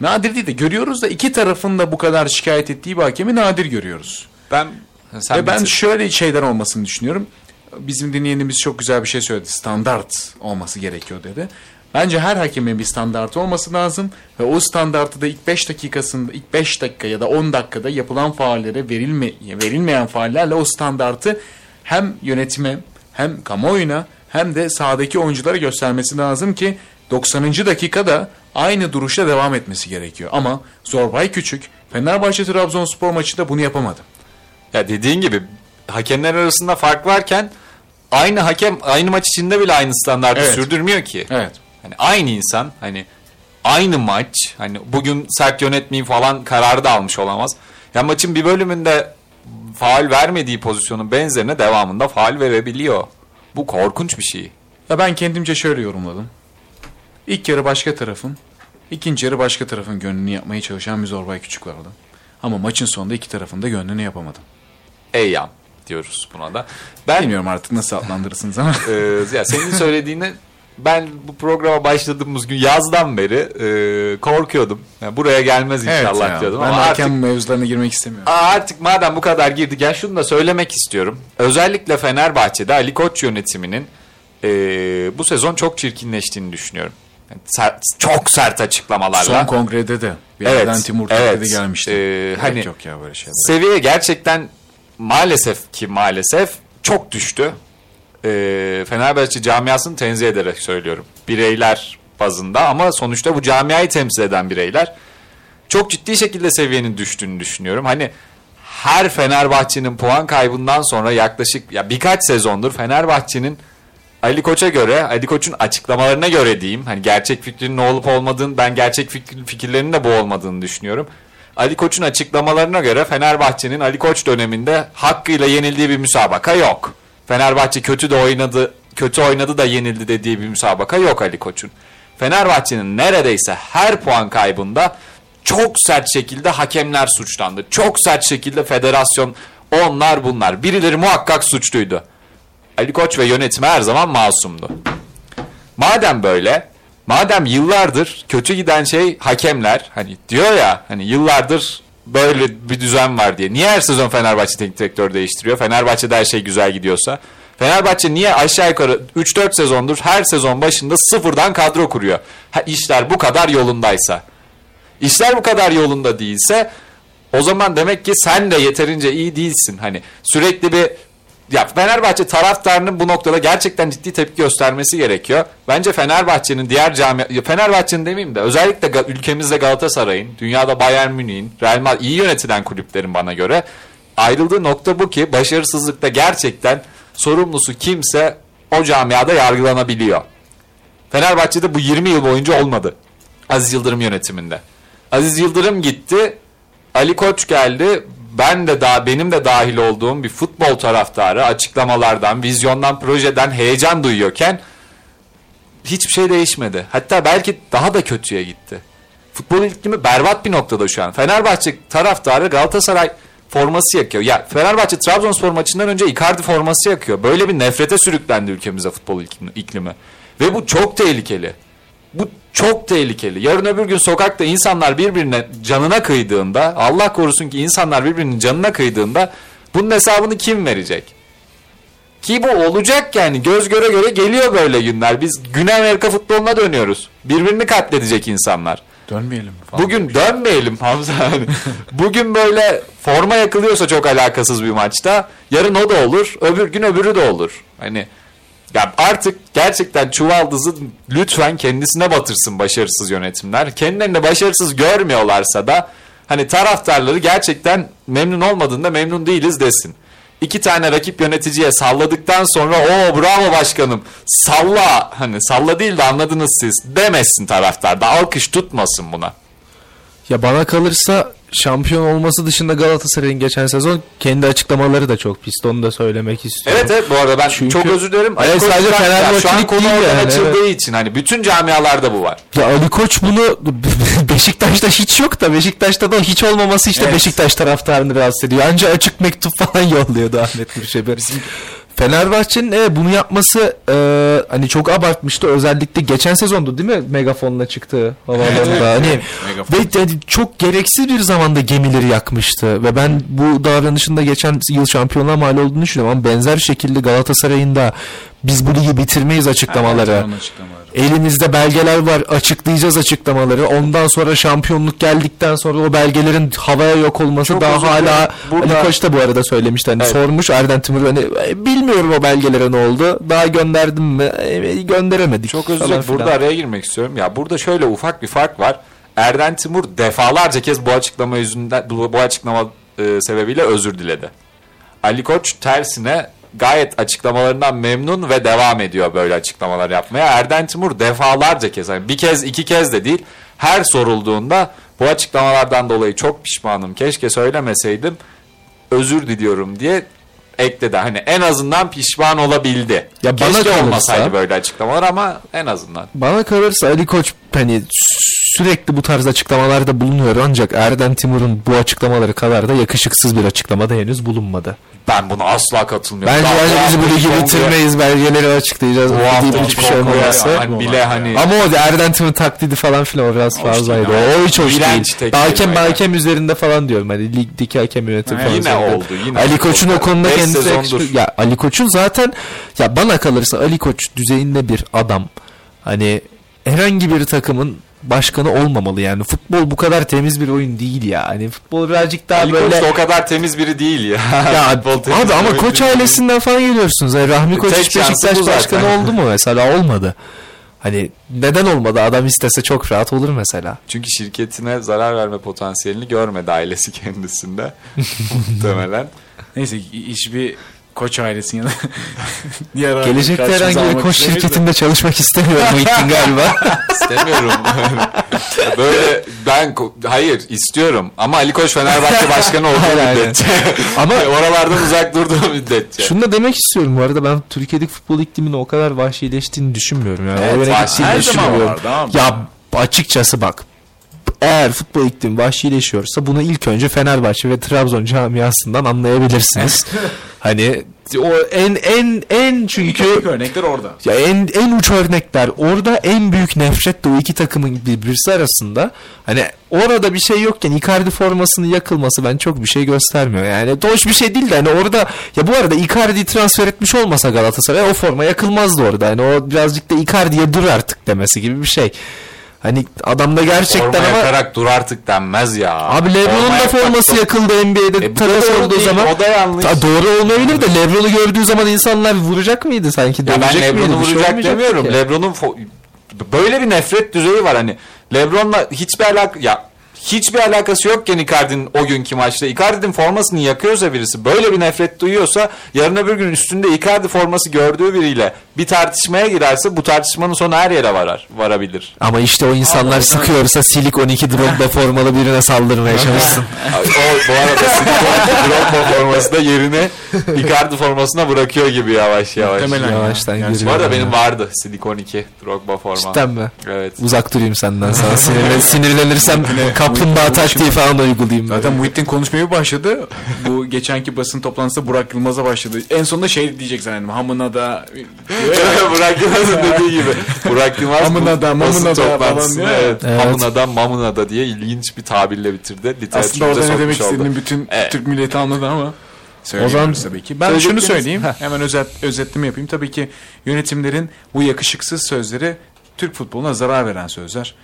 D: Nadir değil de görüyoruz da iki tarafın da bu kadar şikayet ettiği bir hakemi nadir görüyoruz.
C: Ben sen
D: Ve ben
C: bitir.
D: şöyle şeyler olmasını düşünüyorum. Bizim dinleyenimiz çok güzel bir şey söyledi. Standart olması gerekiyor dedi. Bence her hakemin bir standartı olması lazım ve o standartı da ilk 5 dakikasında ilk 5 dakika ya da 10 dakikada yapılan faallere verilme, verilmeyen faallerle o standartı hem yönetime hem kamuoyuna hem de sahadaki oyunculara göstermesi lazım ki 90. dakikada aynı duruşla devam etmesi gerekiyor. Ama Zorbay Küçük Fenerbahçe Trabzonspor maçında bunu yapamadı.
C: Ya dediğin gibi hakemler arasında fark varken aynı hakem aynı maç içinde bile aynı standartı
D: Evet.
C: sürdürmüyor ki.
D: Evet.
C: Hani aynı insan hani aynı maç hani bugün sert yönetmeyi falan kararı da almış olamaz. Ya maçın bir bölümünde faal vermediği pozisyonun benzerine devamında faal verebiliyor. Bu korkunç bir şey.
D: Ya ben kendimce şöyle yorumladım. İlk yarı başka tarafın, ikinci yarı başka tarafın gönlünü yapmaya çalışan bir Zorbay Küçük vardı. Ama maçın sonunda iki tarafın da gönlünü yapamadı.
C: Eyyam diyoruz buna da. Ben
D: Bilmiyorum artık nasıl adlandırırsınız ama.
C: e, ya senin söylediğini ben bu programa başladığımız gün yazdan beri e, korkuyordum. Yani buraya gelmez
D: evet
C: inşallah
D: ya,
C: diyordum.
D: ben
C: Ama
D: hakem
C: artık
D: mevzularına girmek istemiyorum.
C: Artık madem bu kadar girdik ya şunu da söylemek istiyorum. Özellikle Fenerbahçe'de Ali Koç yönetiminin e, bu sezon çok çirkinleştiğini düşünüyorum. Yani sert- çok sert açıklamalarla.
D: Son kongrede de bir
C: Evet,
D: yerden Timur
C: evet.
D: evet, gelmişti. Gerek
C: hani-
D: yok ya böyle şeyler.
C: Seviye gerçekten maalesef ki maalesef çok düştü. E, Fenerbahçe camiasını tenzih ederek söylüyorum. Bireyler bazında ama sonuçta bu camiayı temsil eden bireyler. Çok ciddi şekilde seviyenin düştüğünü düşünüyorum. Hani her Fenerbahçe'nin puan kaybından sonra yaklaşık ya birkaç sezondur Fenerbahçe'nin Ali Koç'a göre, Ali Koç'un açıklamalarına göre diyeyim. Hani gerçek fikrinin olup olmadığını, ben gerçek fikir, fikirlerinin de bu olmadığını düşünüyorum. Ali Koç'un açıklamalarına göre Fenerbahçe'nin Ali Koç döneminde hakkıyla yenildiği bir müsabaka yok. Fenerbahçe kötü de oynadı, kötü oynadı da yenildi dediği bir müsabaka yok Ali Koç'un. Fenerbahçe'nin neredeyse her puan kaybında çok sert şekilde hakemler suçlandı. Çok sert şekilde federasyon onlar bunlar. Birileri muhakkak suçluydu. Ali Koç ve yönetimi her zaman masumdu. Madem böyle, madem yıllardır kötü giden şey hakemler, hani diyor ya, hani yıllardır böyle bir düzen var diye. Niye her sezon Fenerbahçe teknik direktör değiştiriyor? Fenerbahçe'de her şey güzel gidiyorsa. Fenerbahçe niye aşağı yukarı 3-4 sezondur her sezon başında sıfırdan kadro kuruyor? Ha, işler bu kadar yolundaysa. İşler bu kadar yolunda değilse o zaman demek ki sen de yeterince iyi değilsin. Hani sürekli bir ya Fenerbahçe taraftarının bu noktada gerçekten ciddi tepki göstermesi gerekiyor. Bence Fenerbahçe'nin diğer camia ya Fenerbahçe'nin demeyeyim de özellikle ülkemizde Galatasaray'ın, dünyada Bayern Münih'in, Real Madrid iyi yönetilen kulüplerin bana göre ayrıldığı nokta bu ki başarısızlıkta gerçekten sorumlusu kimse o camiada yargılanabiliyor. Fenerbahçe'de bu 20 yıl boyunca olmadı. Aziz Yıldırım yönetiminde. Aziz Yıldırım gitti. Ali Koç geldi. Ben de daha benim de dahil olduğum bir futbol taraftarı açıklamalardan, vizyondan, projeden heyecan duyuyorken hiçbir şey değişmedi. Hatta belki daha da kötüye gitti. Futbol iklimi berbat bir noktada şu an. Fenerbahçe taraftarı Galatasaray forması yakıyor. Ya Fenerbahçe Trabzonspor maçından önce Icardi forması yakıyor. Böyle bir nefrete sürüklendi ülkemize futbol iklimi-. Ve bu çok tehlikeli. Bu çok tehlikeli. Yarın öbür gün sokakta insanlar birbirine canına kıydığında, Allah korusun ki insanlar birbirinin canına kıydığında bunun hesabını kim verecek? Ki bu olacak yani göz göre göre geliyor böyle günler. Biz Güney Amerika futboluna dönüyoruz. Birbirini katledecek insanlar.
D: Dönmeyelim falan.
C: Bugün dönmeyelim Hamza. Bugün böyle forma yakılıyorsa çok alakasız bir maçta. Yarın o da olur. Öbür gün öbürü de olur. Hani ya artık gerçekten çuvaldızı lütfen kendisine batırsın başarısız yönetimler. Kendilerini başarısız görmüyorlarsa da hani taraftarları gerçekten memnun olmadığında memnun değiliz desin. İki tane rakip yöneticiye salladıktan sonra o bravo başkanım salla hani salla değil de anladınız siz demesin taraftar da alkış tutmasın buna.
B: Ya bana kalırsa şampiyon olması dışında Galatasaray'ın geçen sezon kendi açıklamaları da çok pis. Onu da söylemek istiyorum.
C: Evet evet bu arada ben
B: Çünkü-
C: çok özür dilerim.
B: Evet,
C: Ali Koç
B: sadece
C: ya Şu an konu oradan
B: yani,
C: açıldığı için hani bütün camialarda bu var.
B: Ya Ali Koç bunu Beşiktaş'ta hiç yok da Beşiktaş'ta da hiç olmaması işte
C: Evet.
B: Beşiktaş taraftarını rahatsız ediyor. Anca açık mektup falan yolluyordu Ahmet Nurşebi. Fenerbahçe'nin e, bunu yapması e, hani çok abartmıştı. Özellikle geçen sezondu değil mi? Megafonla çıktı havalarında. hani ve yani çok gereksiz bir zamanda gemileri yakmıştı. Ve ben bu davranışında geçen yıl şampiyonluğa mal olduğunu düşünüyorum. Ama benzer şekilde Galatasaray'ın da biz bu ligi bitirmeyiz açıklamaları.
D: Evet, onun açıklamaları.
B: Elimizde belgeler var açıklayacağız açıklamaları. Ondan sonra şampiyonluk geldikten sonra o belgelerin havaya yok olması
C: Çok
B: daha hala
C: dilerim. Burada-
B: Ali Koç da bu arada söylemişti. Hani
C: Evet.
B: sormuş Erden Timur hani "E, bilmiyorum o belgelere ne oldu. Daha gönderdim mi? E, gönderemedik.
C: Çok özür dilerim. Burada araya girmek istiyorum. Ya burada şöyle ufak bir fark var. Erden Timur defalarca kez bu açıklama yüzünden bu, bu açıklama e, sebebiyle özür diledi. Ali Koç tersine gayet açıklamalarından memnun ve devam ediyor böyle açıklamalar yapmaya. Erden Timur defalarca kez hani bir kez iki kez de değil her sorulduğunda bu açıklamalardan dolayı çok pişmanım keşke söylemeseydim özür diliyorum diye ekledi. Hani en azından pişman olabildi.
B: Ya bana
C: Keşke
B: kalırsa-
C: olmasaydı böyle açıklamalar ama en azından.
B: Bana kalırsa Ali Koç hani sürekli bu tarz açıklamalarda bulunuyor ancak Erden Timur'un bu açıklamaları kadar da yakışıksız bir açıklamada henüz bulunmadı.
C: Ben buna asla katılmıyorum.
B: Bence bence biz bu ligi
C: kongre-
B: bitirmeyiz belgeleri açıklayacağız.
C: Bu haftaki
B: hiçbir şey
C: kongre
B: olmaması.
C: hani bile hani
B: Ama o Erden Timur taklidi falan filan o biraz fazlaydı. O hiç hoş değil. Hakem hakem üzerinde falan diyorum. Hani ligdeki hakem yönetimi falan.
C: yine oldu, yine
B: Ali. Koç'un o konuda kendisi Ya Ali Koç'un zaten ya bana kalırsa Ali Koç düzeyinde bir adam. Hani herhangi bir takımın başkanı olmamalı yani. Futbol bu kadar temiz bir oyun değil ya. Hani futbol birazcık daha
C: Ali
B: böyle
C: Koç da o kadar temiz biri değil ya.
B: ya
C: Futbol
B: abi
C: bir
B: ama koç
C: değil.
B: ailesinden falan geliyorsunuz. Yani Rahmi Koç
C: Tek
B: hiç Beşiktaş başkanı oldu mu mesela? Olmadı. Hani neden olmadı? Adam istese çok rahat olur mesela.
C: Çünkü şirketine zarar verme potansiyelini görmedi ailesi kendisinde. Muhtemelen.
D: Neyse hiçbir koç ailesinin yanında diğer
B: Gelecekte herhangi bir koç
D: istemeyiz de.
B: şirketinde çalışmak istemiyorum Muhittin galiba.
C: İstemiyorum. Böyle ben hayır istiyorum ama Ali Koç Fenerbahçe başkanı olduğu müddetçe.
B: Ama-
C: oralardan uzak durduğu müddetçe.
B: Şunu da demek istiyorum bu arada ben Türkiye'deki futbol ikliminin o kadar vahşileştiğini düşünmüyorum. Yani
C: Evet,
B: o yöne
C: vahşi-
B: gittiğini
D: her zaman
B: düşünmüyorum.
D: vardı abi.
B: Ya açıkçası bak eğer futbol iklimi vahşileşiyorsa bunu ilk önce Fenerbahçe ve Trabzon camiasından anlayabilirsiniz. hani o en en en çünkü
D: İlk örnekler orada.
B: ya en en uç örnekler orada en büyük nefret de o iki takımın birbirisi arasında. Hani orada bir şey yokken Icardi formasının yakılması ben çok bir şey göstermiyor. Yani hoş bir şey değil de hani orada ya bu arada Icardi transfer etmiş olmasa Galatasaray o forma yakılmazdı orada. Hani o birazcık da Icardi'ye dur artık demesi gibi bir şey. Hani adamda gerçekten
C: Forma
B: ama
C: yakarak dur artık denmez ya.
B: Abi LeBron'un da forması
C: çok-
B: yakıldı NBA'de
C: E, doğru
B: olduğu
C: değil,
B: zaman.
C: o da yanlış.
B: Ta- doğru olmayabilir de LeBron'u gördüğü zaman insanlar vuracak mıydı sanki?
C: Ya ben Lebron'u
B: şey
C: vuracak
B: olmayacaktı
C: demiyorum. Lebron'un fo- böyle bir nefret düzeyi var hani. Lebron'la hiçbir alak ya hiçbir alakası yokken Icardi'nin o günkü maçta Icardi'nin formasını yakıyorsa birisi böyle bir nefret duyuyorsa yarın öbür gün üstünde Icardi forması gördüğü biriyle bir tartışmaya girerse bu tartışmanın sonu her yere varar varabilir.
B: Ama işte o insanlar sıkıyorsa Silik 12 Drogba formalı birine saldırmaya çalışsın.
C: o bu arada Silikon Drogba forması da yerine Icardi formasına bırakıyor gibi yavaş yavaş.
D: Muhtemelen ya.
B: Yavaştan
D: Gerçekten.
C: Bu arada
B: ya.
C: benim vardı Silikon 2 Drogba forma.
B: Cidden mi?
C: Evet.
B: Uzak durayım senden sana. Sinirlen, sinirlenirsem kaplumbağa taktiği falan uygulayayım.
D: Zaten Muhittin konuşmaya başladı. Bu geçenki basın toplantısında Burak Yılmaz'a başladı. En sonunda şey diyecek zannettim. Hamına da
C: Burak Yılmaz'ın dediği gibi. Burak Yılmaz
D: Mamına da,
C: bu
D: mamına
C: basın
D: da
C: toplantısını
D: falan ya.
C: evet,
B: Evet.
C: Mamına da mamına da diye ilginç bir tabirle bitirdi.
D: aslında orada ne demek istediğini bütün
C: Evet.
D: Türk milleti anladı ama
B: O zaman
D: tabii ki. Ben şunu söyleyeyim. Hemen özet, özetleme yapayım. Tabii ki yönetimlerin bu yakışıksız sözleri Türk futboluna zarar veren sözler.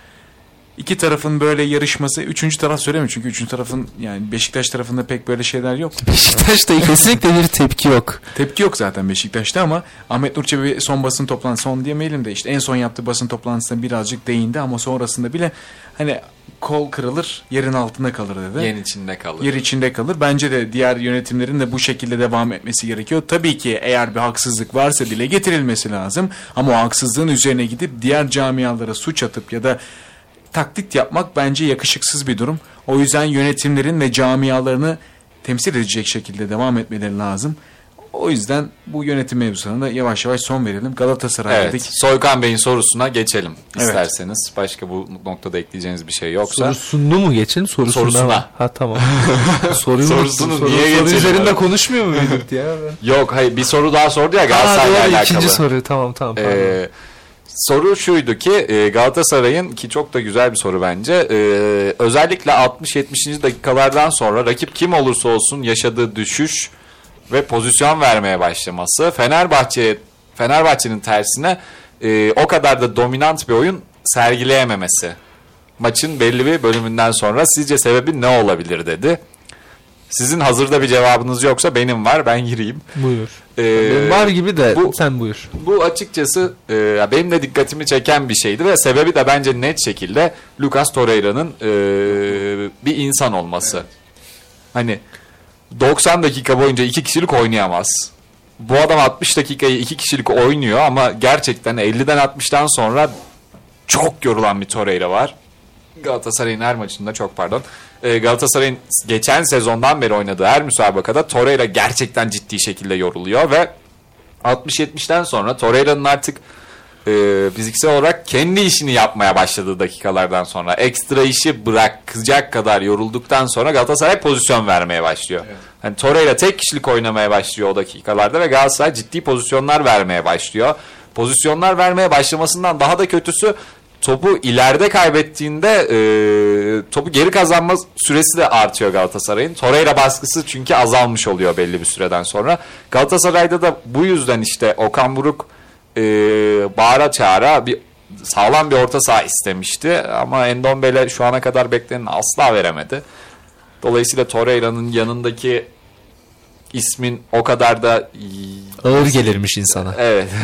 D: İki tarafın böyle yarışması, üçüncü taraf söylemiyor çünkü üçüncü tarafın yani Beşiktaş tarafında pek böyle şeyler yok.
B: Beşiktaş'ta kesinlikle bir tepki yok.
D: Tepki yok zaten Beşiktaş'ta ama Ahmet Nur Çebi son basın toplantısı son diyemeyelim de işte en son yaptığı basın toplantısında birazcık değindi ama sonrasında bile hani kol kırılır yerin altında kalır dedi.
C: Yen içinde kalır.
D: Yer içinde kalır. Bence de diğer yönetimlerin de bu şekilde devam etmesi gerekiyor. Tabii ki eğer bir haksızlık varsa dile getirilmesi lazım. Ama o haksızlığın üzerine gidip diğer camialara suç atıp ya da taklit yapmak bence yakışıksız bir durum. O yüzden yönetimlerin ve camialarını temsil edecek şekilde devam etmeleri lazım. O yüzden bu yönetim mevzusuna da yavaş yavaş son verelim. Galatasaray
C: Evet.
D: dedik.
C: Soykan Bey'in sorusuna geçelim
D: Evet.
C: isterseniz. Başka bu noktada ekleyeceğiniz bir şey yoksa.
B: Sorusunu mu geçin? Sorusuna.
C: Sorusuna.
B: mı? Ha tamam. Soruyu
C: Sorusunu
B: unuttum.
C: niye
B: soru, soru
C: geçelim
B: üzerinde
C: abi?
B: konuşmuyor muyduk ya?
C: Yok hayır bir soru daha sordu ya Galatasaray'la alakalı.
B: ikinci soru. Tamam tamam. pardon.
C: Ee, soru şuydu ki e, Galatasaray'ın ki çok da güzel bir soru bence. e, özellikle 60-70. dakikalardan sonra rakip kim olursa olsun yaşadığı düşüş ve pozisyon vermeye başlaması Fenerbahçe Fenerbahçe'nin tersine e, o kadar da dominant bir oyun sergileyememesi. Maçın belli bir bölümünden sonra sizce sebebi ne olabilir dedi. Sizin hazırda bir cevabınız yoksa benim var ben gireyim.
B: Buyur.
C: Ee,
B: Benim var gibi de
C: bu-
B: sen buyur.
C: bu açıkçası e, benim de dikkatimi çeken bir şeydi ve sebebi de bence net şekilde Lucas Torreira'nın e, bir insan olması. Hani 90 dakika boyunca iki kişilik oynayamaz. Bu adam 60 dakikayı iki kişilik oynuyor ama gerçekten 50'den 60'tan sonra çok yorulan bir Torreira var. Galatasaray'ın her maçında çok pardon. e, Galatasaray'ın geçen sezondan beri oynadığı her müsabakada Torreira gerçekten ciddi şekilde yoruluyor ve 60-70'ten sonra Torreira'nın artık e, fiziksel olarak kendi işini yapmaya başladığı dakikalardan sonra ekstra işi bırakacak kadar yorulduktan sonra Galatasaray pozisyon vermeye başlıyor. Hani Torreira tek kişilik oynamaya başlıyor o dakikalarda ve Galatasaray ciddi pozisyonlar vermeye başlıyor. Pozisyonlar vermeye başlamasından daha da kötüsü topu ileride kaybettiğinde e, topu geri kazanma süresi de artıyor Galatasaray'ın. Torreira baskısı çünkü azalmış oluyor belli bir süreden sonra. Galatasaray'da da bu yüzden işte Okan Buruk e, bağıra çağıra bir sağlam bir orta saha istemişti ama Endombele şu ana kadar bekleneni asla veremedi. Dolayısıyla Torreira'nın yanındaki ismin o kadar da
B: Ağır gelirmiş insana.
C: evet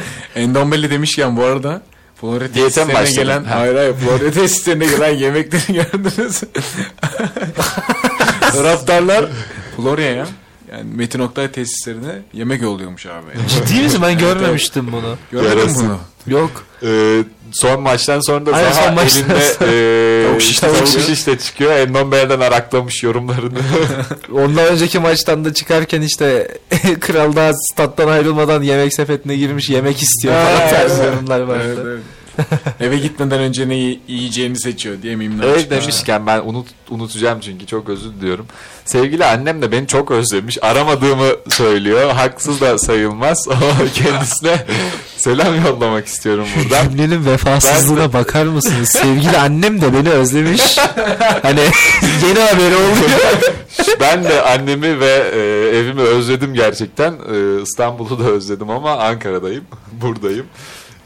D: Endombele demişken bu arada Florya tesislerine gelen
C: Ha.
D: hayır hayır Florya tesislerine gelen yemekleri gördünüz. Taraftarlar Florya'ya yani Metin Oktay tesislerine yemek yolluyormuş abi.
B: Ciddi misin? Ben görmemiştim bunu.
D: Gördün mü
C: Yarası.
D: bunu?
B: Yok.
C: Ee, son maçtan sonra da
B: Aynen,
C: Zaha
B: son maçtan
C: elinde
B: sonra.
C: e,
D: Tavuk şişte
C: tavuk
D: çıkıyor.
C: şişte çıkıyor. Endombele'den araklamış yorumlarını.
B: Ondan önceki maçtan da çıkarken işte kral daha stat'tan ayrılmadan yemek sepetine girmiş yemek istiyor falan tarzı yorumlar vardı.
D: Evet, evet. Eve gitmeden önce ne yi- yiyeceğini seçiyor diye mimler
C: Evet
D: çıkıyor.
C: demişken ben unut, unutacağım çünkü çok özür diliyorum. Sevgili annem de beni çok özlemiş. Aramadığımı söylüyor. Haksız da sayılmaz. Kendisine selam yollamak istiyorum buradan.
B: Cümlenin vefasızlığına bakar mısınız? Sevgili annem de beni özlemiş. hani yeni haberi oluyor.
C: ben de annemi ve e, evimi özledim gerçekten. E, İstanbul'u da özledim ama Ankara'dayım. Buradayım.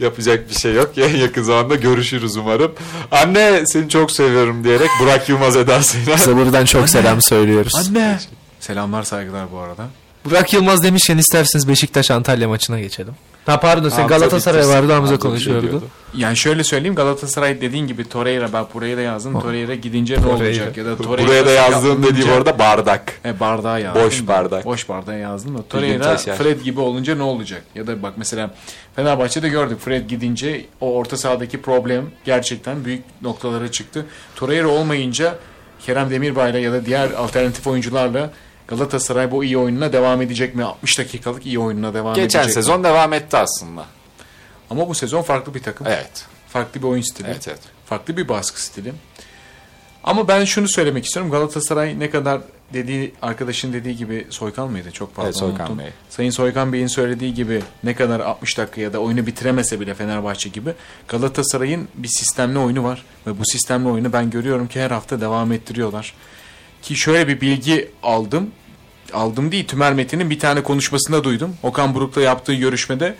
C: Yapacak bir şey yok. Ya yakın zamanda görüşürüz umarım. Anne seni çok seviyorum diyerek Burak Yılmaz edasıyla.
B: Size buradan çok selam söylüyoruz.
D: Anne. Selamlar saygılar bu arada.
B: Burak Yılmaz demişken isterseniz Beşiktaş Antalya maçına geçelim. Ha pardon sen
C: Hamza
B: Galatasaray
C: bitirsin.
B: vardı Hamza
C: Hamza
B: konuşuyordu.
D: Yani şöyle söyleyeyim Galatasaray dediğin gibi Torreira ben buraya da yazdım. Torreira gidince ne olacak ya da Torreira
C: Buraya da yazdığım
D: sakatlanınca-
C: dediğim orada bardak.
D: E, bardağa yazdım.
C: Boş
D: da.
C: bardak.
D: Boş bardağa yazdım da. Torreira. Fred gibi olunca ne olacak? Ya da bak mesela Fenerbahçe'de gördük. Fred gidince o orta sahadaki problem gerçekten büyük noktalara çıktı. Torreira olmayınca Kerem Demirbay'la ya da diğer alternatif oyuncularla Galatasaray bu iyi oyununa devam edecek mi? 60 dakikalık iyi oyununa devam
C: Geçen
D: edecek mi?
C: sezon devam etti aslında.
D: Ama bu sezon farklı bir takım.
C: Evet.
D: Farklı bir oyun stili.
C: Evet evet.
D: Farklı bir baskı stili. Ama ben şunu söylemek istiyorum. Galatasaray ne kadar dediği arkadaşın dediği gibi Soykan mıydı? Çok pardon
C: Evet, Soykan
D: unuttum.
C: Bey.
D: Sayın Soykan Bey'in söylediği gibi ne kadar 60 dakika ya da oyunu bitiremese bile Fenerbahçe gibi Galatasaray'ın bir sistemli oyunu var. Ve bu sistemli oyunu ben görüyorum ki her hafta devam ettiriyorlar. Ki şöyle bir bilgi aldım. Aldım değil Tümer Metin'in bir tane konuşmasında duydum. Okan Buruk'la yaptığı görüşmede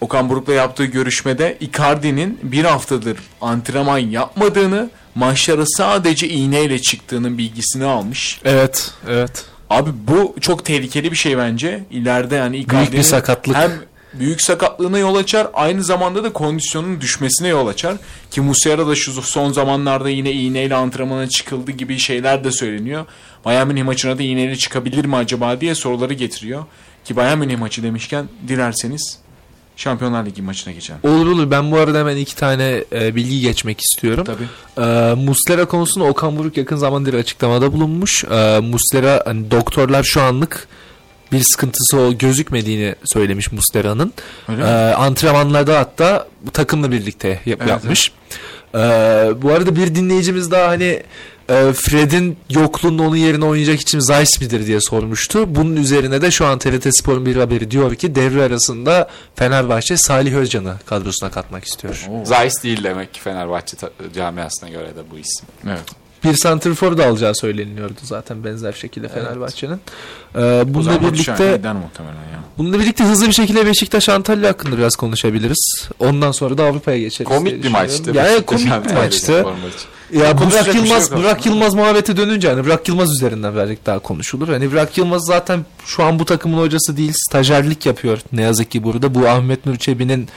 D: Okan Buruk'la yaptığı görüşmede Icardi'nin bir haftadır antrenman yapmadığını, maçlara sadece iğneyle çıktığının bilgisini almış.
B: Evet, evet.
D: Abi bu çok tehlikeli bir şey bence. İleride yani Icardi'nin
B: bir sakatlık.
D: hem büyük sakatlığına yol açar, aynı zamanda da kondisyonun düşmesine yol açar. Ki Musiala da şu son zamanlarda yine iğneyle antrenmana çıkıldı gibi şeyler de söyleniyor. Bayern Münih maçına da iğneyle çıkabilir mi acaba diye soruları getiriyor. Ki Bayern Münih maçı demişken dilerseniz Şampiyonlar Ligi maçına geçelim.
B: Olur olur. Ben bu arada hemen iki tane e, bilgi geçmek istiyorum.
D: Tabii.
B: E, Muslera konusunda Okan Buruk yakın zamanda bir açıklamada bulunmuş. E, Muslera hani doktorlar şu anlık bir sıkıntısı o gözükmediğini söylemiş Muslera'nın.
D: Öyle
B: E,
D: mi?
B: antrenmanlarda hatta bu takımla birlikte yap-
D: Evet,
B: yapmış. E, bu arada bir dinleyicimiz daha hani e, Fred'in yokluğunda onun yerine oynayacak için Zeiss midir diye sormuştu. Bunun üzerine de şu an TRT Spor'un bir haberi diyor ki devre arasında Fenerbahçe Salih Özcan'ı kadrosuna katmak istiyor.
D: Oo.
C: Zeiss değil demek ki Fenerbahçe ta- camiasına göre de bu isim.
D: Evet.
B: Bir santrfor da alacağı söyleniyordu zaten benzer şekilde Fenerbahçe'nin. Ee,
D: Bu
B: bununla birlikte
D: birlikte gider muhtemelen ya.
B: bununla birlikte hızlı bir şekilde Beşiktaş Antalya hakkında biraz konuşabiliriz. Ondan sonra da Avrupa'ya geçeriz.
C: Komik bir maçtı.
B: Yani
C: Beşiktaş
B: komik bir maçtı.
C: Maçı.
B: Ya
D: konuşacak
B: Burak
D: şey
B: Yılmaz
D: yok
B: Burak. Yılmaz muhabbeti dönünce hani Burak Yılmaz üzerinden birazcık daha konuşulur. Hani Burak Yılmaz zaten şu an bu takımın hocası değil, stajyerlik yapıyor ne yazık ki burada. Bu Ahmet Nur Çebi'nin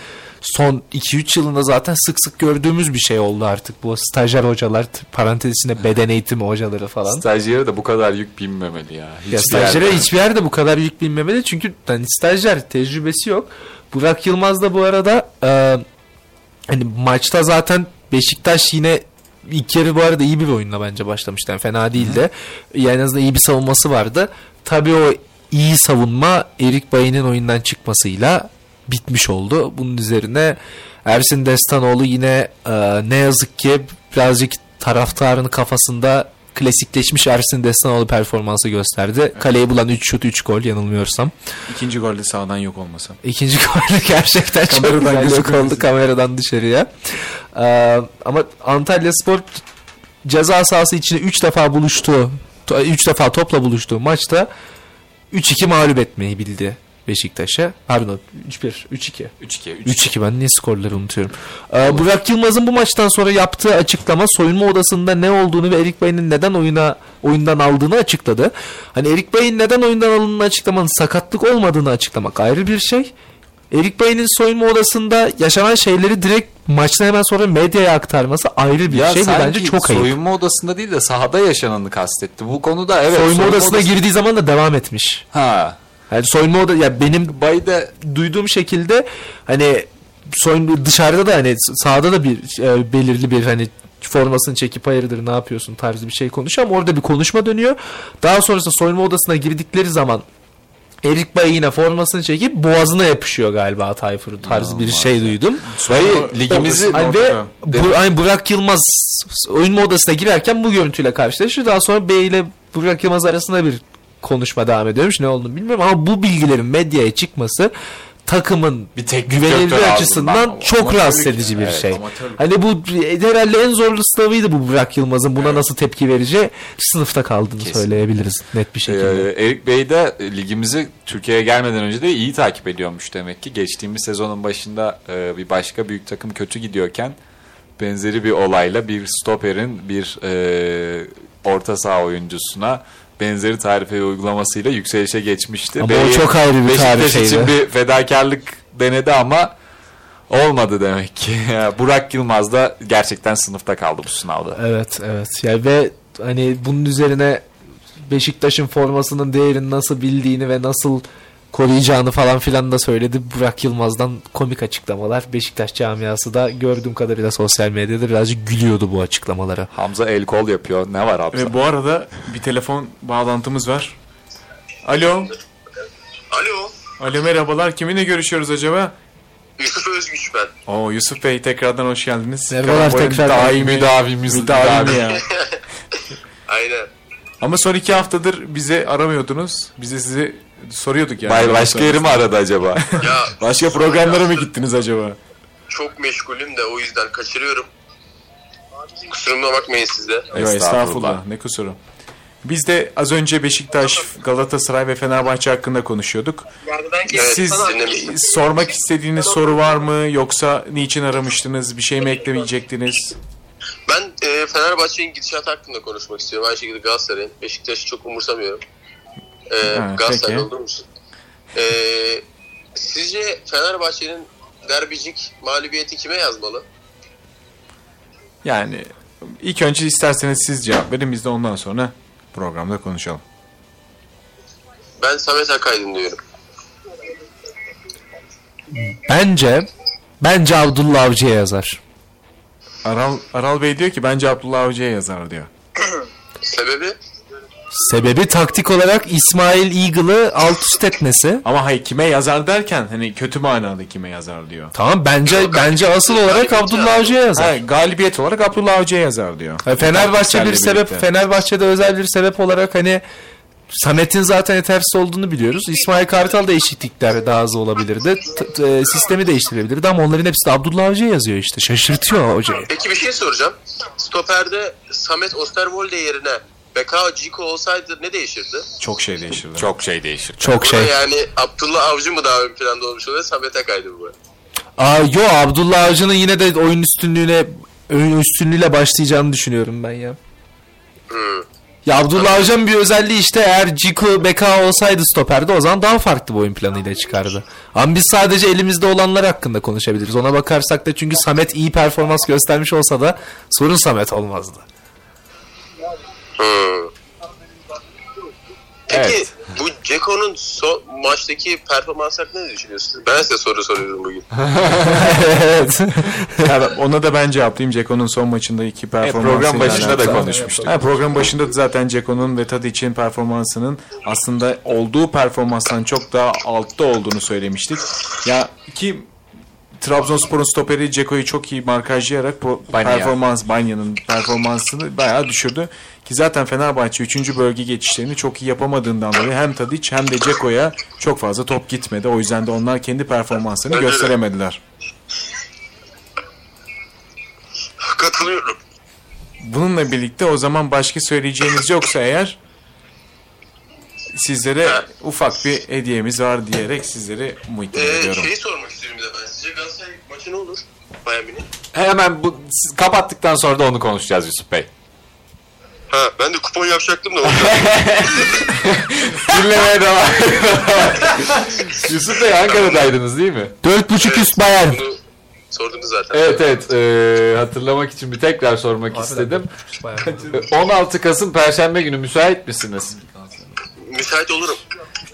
B: son 2-3 yılında zaten sık sık gördüğümüz bir şey oldu artık. Bu stajyer hocalar t- parantez içinde beden eğitimi hocaları falan.
C: Stajyere de bu kadar yük binmemeli ya.
B: Ya
C: Hiçbir
B: stajyere
C: yerde.
B: hiçbir yerde bu kadar yük binmemeli çünkü hani stajyer tecrübesi yok. Burak Yılmaz da bu arada e, hani maçta zaten Beşiktaş yine ilk yarı bu arada iyi bir oyunla bence başlamıştı. Yani fena değildi. Yani en azından iyi bir savunması vardı. Tabii o iyi savunma Erik Bayın'ın oyundan çıkmasıyla bitmiş oldu. Bunun üzerine Ersin Destanoğlu yine e, ne yazık ki birazcık taraftarın kafasında klasikleşmiş Ersin Destanoğlu performansı gösterdi. Kaleyi bulan 3 şut 3 gol yanılmıyorsam.
D: İkinci golde sağdan yok olmasa.
B: İkinci gol gerçekten çok
D: Kameradan
B: güzel yok oldu kameradan dışarıya. Ee, ama Antalya Spor ceza sahası içine 3 defa buluştu. 3 defa topla buluştuğu maçta 3-2 mağlup etmeyi bildi Beşiktaş'a. Pardon 3-1, 3-2.
C: 3-2.
B: 3-2 ben niye skorları unutuyorum. Ee, Burak Yılmaz'ın bu maçtan sonra yaptığı açıklama soyunma odasında ne olduğunu ve Erik Bey'in neden oyuna oyundan aldığını açıkladı. Hani Erik Bey'in neden oyundan alındığını açıklamanın sakatlık olmadığını açıklamak ayrı bir şey. Erik Bey'in soyunma odasında yaşanan şeyleri direkt maçtan hemen sonra medyaya aktarması ayrı bir
C: Ya
B: şey bence çok ayıp.
C: soyunma odasında değil de sahada yaşananı kastetti. Bu konuda evet.
B: soyunma odasına
C: odası-
B: girdiği zaman da devam etmiş.
C: Ha.
B: Yani soyunma oda ya benim bayda duyduğum şekilde hani soyun dışarıda da hani sahada da bir e, belirli bir hani formasını çekip hayırdır ne yapıyorsun tarzı bir şey konuşuyor ama orada bir konuşma dönüyor. Daha sonrasında soyunma odasına girdikleri zaman Erik Bay yine formasını çekip boğazına yapışıyor galiba Tayfur tarzı bir şey duydum.
C: Dayı ligimizi
B: Hani ve bu, hani Burak Yılmaz oyunma odasına girerken bu görüntüyle karşılaşıyor. Daha sonra Bey ile Burak Yılmaz arasında bir konuşma devam ediyormuş. Ne olduğunu bilmiyorum ama bu bilgilerin medyaya çıkması takımın
C: Bir teknik
B: güvenilirliği açısından çok rahatsız edici bir
C: Evet,
B: şey.
C: amatörlük.
B: Hani bu herhalde en zorlu sınavıydı bu Burak Yılmaz'ın buna nasıl tepki vereceği. Sınıfta kaldığını söyleyebiliriz net bir şekilde.
C: Ee, Erik Bey de e, ligimizi Türkiye'ye gelmeden önce de iyi takip ediyormuş demek ki. Geçtiğimiz sezonun başında e, bir başka büyük takım kötü gidiyorken benzeri bir olayla bir stoperin bir e, orta saha oyuncusuna benzeri tarife uygulamasıyla yükselişe geçmişti.
B: Ama o çok ayrı bir
C: Beşiktaş
B: tarifeydi.
C: için bir fedakarlık denedi ama olmadı demek ki. Burak Yılmaz da gerçekten sınıfta kaldı bu sınavda.
B: Evet evet. Yani ve hani bunun üzerine Beşiktaş'ın formasının değerini nasıl bildiğini ve nasıl koruyacağını falan filan da söyledi. Burak Yılmaz'dan komik açıklamalar. Beşiktaş camiası da gördüğüm kadarıyla sosyal medyada birazcık gülüyordu bu açıklamalara.
C: Hamza el kol yapıyor. Ne var Hamza?
D: Ve bu arada bir telefon bağlantımız var. Alo.
G: Alo,
D: Alo merhabalar. Kiminle görüşüyoruz acaba?
G: Yusuf Özgüç ben.
D: Oo Yusuf Bey tekrardan hoş geldiniz.
B: Merhabalar
D: Karambol'ün
B: tekrar.
D: daimi,
C: Müdavimiz.
D: müdavimi ya.
G: Aynen.
D: Ama son iki haftadır bize aramıyordunuz. Bize size soruyorduk yani.
C: Bay başka yeri mi aradı acaba?
G: Ya
D: Başka programlara mı gittiniz acaba?
G: çok meşgulüm de o yüzden kaçırıyorum. Kusuruma bakmayın siz de.
D: Yok
C: Estağfurullah.
D: estağfurullah. Ne kusuru. Biz de az önce Beşiktaş, Galatasaray ve Fenerbahçe hakkında konuşuyorduk. Siz sormak istediğiniz soru var mı? Yoksa niçin aramıştınız? Bir şey mi eklemeyecektiniz?
G: Ben e, Fenerbahçe'nin gidişatı hakkında konuşmak istiyorum. Aynı şekilde Galatasaray'ın. Beşiktaş'ı çok umursamıyorum. E,
D: Ha,
G: Galatasaray olur musun? E, sizce Fenerbahçe'nin derbicik mağlubiyeti kime yazmalı?
D: Yani ilk önce isterseniz siz cevap verin. Biz de ondan sonra programda konuşalım.
G: Ben Samet Akaydın diyorum.
B: Bence bence Abdullah Avcı'ya yazar.
D: Aral, Aral Bey diyor ki bence Abdullah Avcı'ya yazar diyor.
G: Sebebi?
B: Sebebi taktik olarak İsmail Eagle'ı alt üst etmesi.
D: Ama hayır kime yazar derken hani kötü manada kime yazar diyor.
B: Tamam bence bence asıl olarak Abdullah Avcı'ya yazar.
D: Ha, galibiyet olarak Abdullah Avcı'ya yazar diyor.
B: Ha, Fenerbahçe bir sebep,
D: birlikte.
B: Fenerbahçe'de özel bir sebep olarak hani Samet'in zaten yetersiz olduğunu biliyoruz. İsmail Kartal da eşitlikler daha az olabilirdi. T- t- e, sistemi değiştirebilirdi ama onların hepsi de Abdullah Avcı'ya yazıyor işte. Şaşırtıyor hocayı.
G: Peki bir şey soracağım. Stoper'de Samet Osterwolde yerine Bekao Ciko olsaydı ne değişirdi?
D: Çok şey değişirdi.
C: Çok şey değişir.
B: Çok şey.
G: Yani Abdullah Avcı mı daha ön planda olmuş oluyor? Samet Akay'dı bu.
B: Aa, yo Abdullah Avcı'nın yine de oyun üstünlüğüne oyun üstünlüğüyle başlayacağını düşünüyorum ben ya.
G: Hmm.
B: Ya Abdullah Avcı'nın bir özelliği işte eğer Ciku Beka olsaydı stoperde o zaman daha farklı bir oyun planıyla çıkardı. Ama biz sadece elimizde olanlar hakkında konuşabiliriz. Ona bakarsak da çünkü Samet iyi performans göstermiş olsa da sorun Samet olmazdı.
G: Hmm. Peki
C: Evet.
G: bu Ceko'nun son maçtaki performans hakkında ne düşünüyorsunuz? Ben size soru soruyorum bugün.
B: evet.
D: Ya ben- ona da ben cevaplayayım. Ceko'nun son maçındaki performansı.
C: program başında da konuşmuştuk.
D: Ha, program başında da zaten Ceko'nun ve Tadic'in performansının aslında olduğu performanstan çok daha altta olduğunu söylemiştik. Ya ki Trabzonspor'un stoperi Ceko'yu çok iyi markajlayarak
C: Banya.
D: performans Banya'nın performansını bayağı düşürdü. Ki zaten Fenerbahçe 3. bölge geçişlerini çok iyi yapamadığından dolayı hem Tadic hem de Ceko'ya çok fazla top gitmedi. O yüzden de onlar kendi performanslarını
G: Bence de.
D: gösteremediler.
G: Katılıyorum.
D: Bununla birlikte o zaman başka söyleyeceğiniz yoksa eğer sizlere ufak bir hediyemiz var diyerek sizleri mutlu
G: Ee,
D: ediyorum.
G: şeyi sormak maçı ne olur? Münih.
C: Hemen bu siz kapattıktan sonra da onu konuşacağız Yusuf Bey.
G: Ha ben de kupon yapacaktım da.
C: Dinlemeye devam. Yusuf Bey Ankara'daydınız değil mi?
H: 4.5 üst Bayern.
G: Bunu sordunuz zaten.
C: Evet evet Ee, hatırlamak için bir tekrar sormak istedim. 16 Kasım Perşembe günü müsait misiniz?
G: Müsait olurum.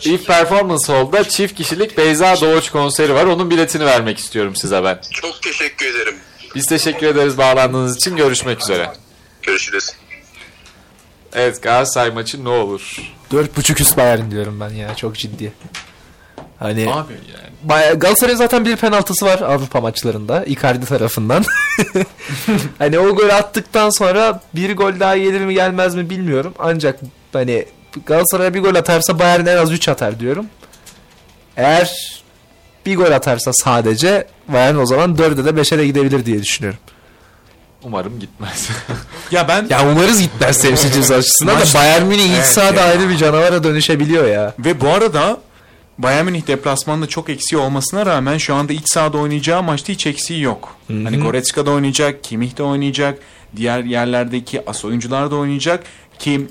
C: İlk Performance Hall'da çift kişilik Beyza Doğuş konseri var. Onun biletini vermek istiyorum size ben.
G: Çok teşekkür ederim.
C: Biz teşekkür ederiz bağlandığınız için. Görüşmek üzere.
G: Görüşürüz.
C: Evet Galatasaray maçı ne olur?
B: 4.5 üst Bayern diyorum ben ya çok ciddi. Hani
C: Abi yani.
B: Baya- Galatasaray'ın zaten bir penaltısı var Avrupa maçlarında Icardi tarafından. hani o gol attıktan sonra bir gol daha gelir mi gelmez mi bilmiyorum. Ancak hani Galatasaray bir gol atarsa Bayern en az 3 atar diyorum. Eğer bir gol atarsa sadece Bayern o zaman 4'e de 5'e de gidebilir diye düşünüyorum.
C: Umarım gitmez.
D: Ya ben
B: Ya umarız gitmez temsilcimiz açısından da Bayern Münih ilk
D: Evet
B: sahada
D: ya.
B: ayrı bir canavara dönüşebiliyor ya.
D: Ve bu arada Bayern Münih deplasmanda çok eksiği olmasına rağmen şu anda iç sahada oynayacağı maçta hiç eksiği yok. Hani Goretzka da oynayacak, Kimmich de oynayacak, diğer yerlerdeki as oyuncular da oynayacak ki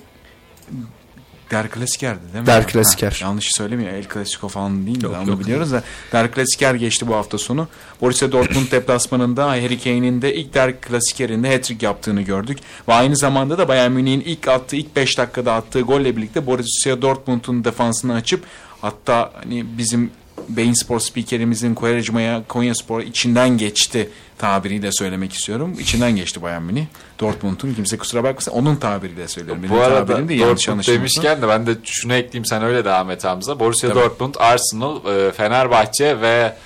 D: Der Klasiker'di değil mi?
B: Der Klasiker.
D: Ha, yanlış söylemiyor. El Clasico falan değil de onu biliyoruz da. Der Klasiker geçti bu hafta sonu. Borussia Dortmund deplasmanında Harry Kane'in de ilk Der Klasiker'inde hat-trick yaptığını gördük. Ve aynı zamanda da Bayern Münih'in ilk attığı, ilk 5 dakikada attığı golle birlikte Borussia Dortmund'un defansını açıp hatta hani bizim Beyin Spor spikerimizin Koyarıcıma'ya Konya Spor içinden geçti tabiriyle söylemek istiyorum. İçinden geçti Bayern Münih. Dortmund'un kimse kusura bakmasın onun tabiriyle söylüyorum. Benim
C: Bu arada
D: tabirim de yanlış
C: Dortmund demişken de ben de şunu ekleyeyim sen öyle devam et Hamza. Borussia
D: Tabii.
C: Dortmund, Arsenal, e, Fenerbahçe ve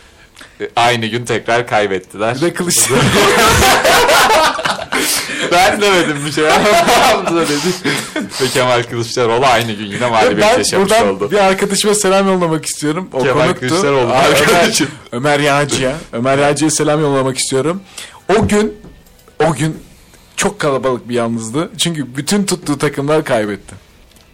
C: aynı gün tekrar kaybettiler.
D: Bir de kılıç.
C: ben demedim bir şey. Hamza dedi. ve Kemal Kılıçdaroğlu aynı gün yine mağlubiyet
D: ben
C: yaşamış
D: buradan
C: oldu.
D: bir arkadaşıma selam yollamak istiyorum. O
C: Kemal
D: konuktu.
C: Kılıçdaroğlu
D: Aa, Ömer,
C: arkadaşım.
D: Ömer Yağcı'ya. Ömer Yağcı'ya selam yollamak istiyorum. O gün o gün çok kalabalık bir yalnızdı. Çünkü bütün tuttuğu takımlar kaybetti.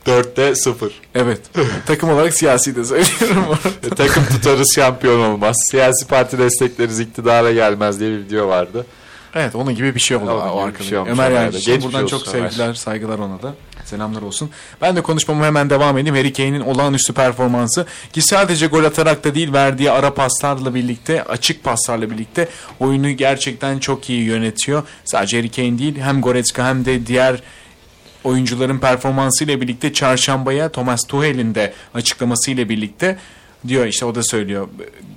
C: 4'te 0.
D: Evet. Takım olarak siyasi de söylüyorum.
C: E, Takım tutarız şampiyon olmaz. Siyasi parti destekleriz iktidara gelmez diye bir video vardı.
D: evet onun gibi bir şey oldu.
C: Onun
D: o
C: gibi bir
D: arkada.
C: şey olmuş
D: Ömer
C: Geçmiş
D: Buradan çok
C: Ömer.
D: sevgiler, saygılar ona da. Selamlar olsun. Ben de konuşmama hemen devam edeyim. Harry Kane'in olağanüstü performansı ki sadece gol atarak da değil verdiği ara paslarla birlikte, açık paslarla birlikte oyunu gerçekten çok iyi yönetiyor. Sadece Harry Kane değil hem Goretzka hem de diğer oyuncuların performansıyla birlikte çarşambaya Thomas Tuchel'in de açıklamasıyla birlikte diyor işte o da söylüyor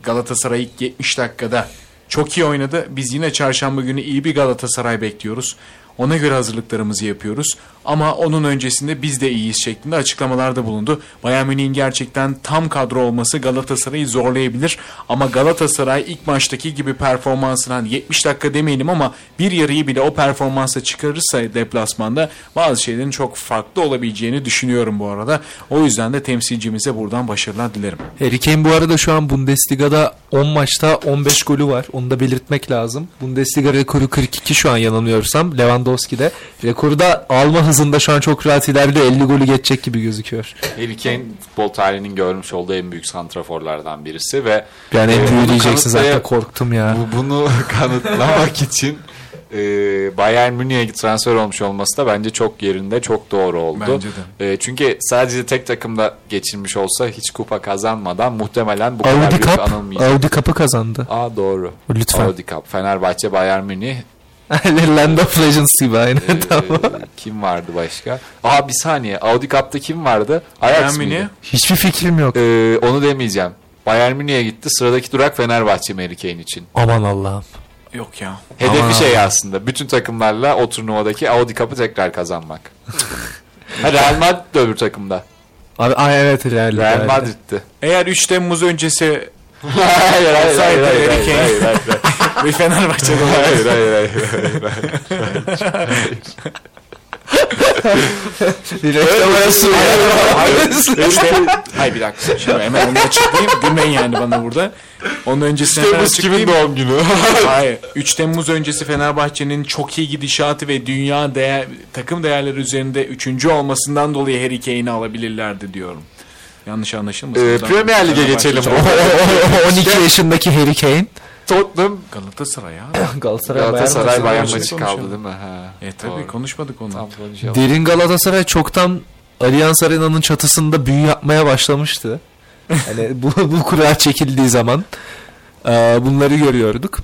D: Galatasaray ilk 70 dakikada çok iyi oynadı. Biz yine çarşamba günü iyi bir Galatasaray bekliyoruz. Ona göre hazırlıklarımızı yapıyoruz. Ama onun öncesinde biz de iyiyiz şeklinde açıklamalarda bulundu. Bayern Münih'in gerçekten tam kadro olması Galatasaray'ı zorlayabilir. Ama Galatasaray ilk maçtaki gibi performansını hani 70 dakika demeyelim ama bir yarıyı bile o performansa çıkarırsa deplasmanda bazı şeylerin çok farklı olabileceğini düşünüyorum bu arada. O yüzden de temsilcimize buradan başarılar dilerim.
B: Harry Kane bu arada şu an Bundesliga'da 10 maçta 15 golü var. Onu da belirtmek lazım. Bundesliga rekoru 42 şu an yanılmıyorsam. Lewandowski'de. Rekoru da alma hızında şu an çok rahat ilerliyor. 50 golü geçecek gibi gözüküyor.
C: Harry Kane futbol tarihinin görmüş olduğu en büyük santraforlardan birisi ve
B: Yani en
C: e, bunu
B: diyeceksin zaten korktum ya.
C: Bu, bunu kanıtlamak için e, Bayern Münih'e transfer olmuş olması da bence çok yerinde, çok doğru oldu.
D: Bence
C: E, çünkü sadece tek takımda geçirmiş olsa hiç kupa kazanmadan muhtemelen bu kadar
B: Audi
C: büyük
B: Cup,
C: anılmayacak.
B: Audi Cup'ı kazandı.
C: Aa doğru.
B: Lütfen.
C: Audi Cup. Fenerbahçe, Bayern Münih.
B: Land of Legends gibi aynen
C: E,
B: tamam.
C: kim vardı başka? Aa bir saniye. Audi Cup'ta kim vardı? Ajax
D: Bayern
C: mıydı?
D: Münih.
B: Hiçbir fikrim yok.
C: E, onu demeyeceğim. Bayern Münih'e gitti. Sıradaki durak Fenerbahçe mi Harry Kane için?
B: Aman Allah'ım.
D: Yok ya.
C: Hedefi
B: Aman
C: şey aslında. Bütün takımlarla o turnuvadaki Audi Cup'ı tekrar kazanmak. ha, Real Madrid de öbür takımda.
B: Abi ay evet Real.
C: Real
B: Real.
C: Madrid'ti.
D: Eğer 3 Temmuz öncesi
C: hayır hayır hayır hayır hayır hayır hayır
D: bir Fenerbahçe'de
C: hayır hayır hayır hayır.
B: Reklam arası
D: İşte, hayır bir dakika. Şimdi hemen onu açıklayayım. Gülmeyin yani bana burada. Onun öncesine
C: Temmuz kimin doğum günü?
D: Hayır. 3 Temmuz öncesi Fenerbahçe'nin çok iyi gidişatı ve dünya değer, takım değerleri üzerinde 3. olmasından dolayı Harry Kane'i alabilirlerdi diyorum. Yanlış anlaşılmasın.
B: Ee, Premier Lig'e geçelim.
D: çok-
B: 12 yaşındaki Harry Kane. Tottenham
D: Galatasaray abi.
B: Galatasaray,
C: Galatasaray
B: Bayern maçı.
C: kaldı değil mi? Ha,
D: E tabii
C: doğru.
D: konuşmadık onu.
C: Tam konuşalım.
B: Derin Galatasaray çoktan Allianz Arena'nın çatısında büyü yapmaya başlamıştı. Hani bu, bu kura çekildiği zaman e, bunları görüyorduk.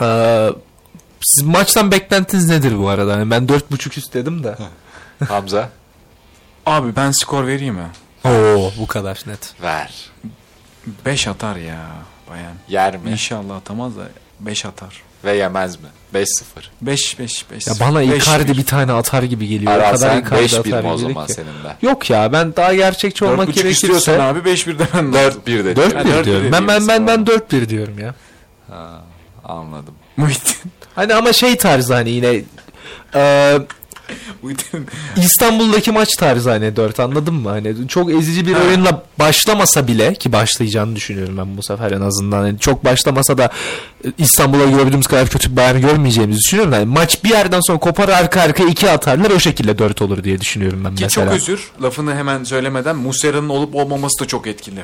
B: E, siz maçtan beklentiniz nedir bu arada? Hani ben 4.5 üst dedim de.
C: Hamza
D: Abi ben skor vereyim mi?
B: Oo bu kadar net.
C: ver.
D: 5 atar ya bayan.
C: Yer mi?
D: İnşallah atamaz da 5 atar.
C: Ve yemez mi? 5-0.
D: 5 5 5.
B: Ya bana Icardi bir tane atar gibi geliyor.
C: Ara
B: o kadar
C: sen
B: Icardi
C: 5-1
B: atar
C: mi o zaman
B: ki.
C: senin de?
B: Yok ya ben daha gerçekçi olmak
D: 4.5 istiyorsan
B: gerekirse
D: abi 5-1 demen lazım.
C: 4-1 dedi.
B: 4-1
D: Ha, 4-1
B: diyorum. Ben ben ben ben
D: diyorsun.
B: 4-1 diyorum ya.
C: Ha, anladım.
D: Muhittin.
B: Hani ama şey tarzı hani yine e. İstanbul'daki maç tarzı hani 4 anladın mı? Hani çok ezici bir oyunla başlamasa bile ki başlayacağını düşünüyorum ben bu sefer en azından. Hani çok başlamasa da e, İstanbul'a gördüğümüz kadar kötü bir Bayern görmeyeceğimizi düşünüyorum. Yani maç bir yerden sonra kopar arka arka 2 atarlar o şekilde 4 olur diye düşünüyorum ben
D: Ki
B: mesela.
D: çok özür lafını hemen söylemeden Muslera'nın olup olmaması da çok etkili.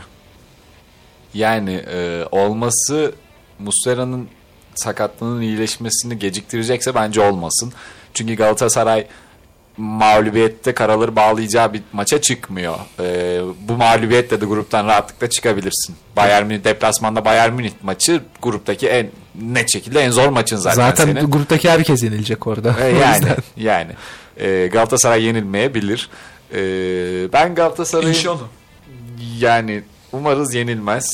C: Yani e, olması Muslera'nın sakatlığının iyileşmesini geciktirecekse bence olmasın. Çünkü Galatasaray mağlubiyette karaları bağlayacağı bir maça çıkmıyor. E, bu mağlubiyetle de gruptan rahatlıkla çıkabilirsin. Bayern Münih deplasmanda Bayern Münih maçı gruptaki en net şekilde en zor maçın zaten,
B: Zaten
C: senin.
B: gruptaki herkes yenilecek orada.
C: E,
B: O
C: yani yani E, Galatasaray yenilmeyebilir. E, ben Galatasaray'ın yani umarız yenilmez.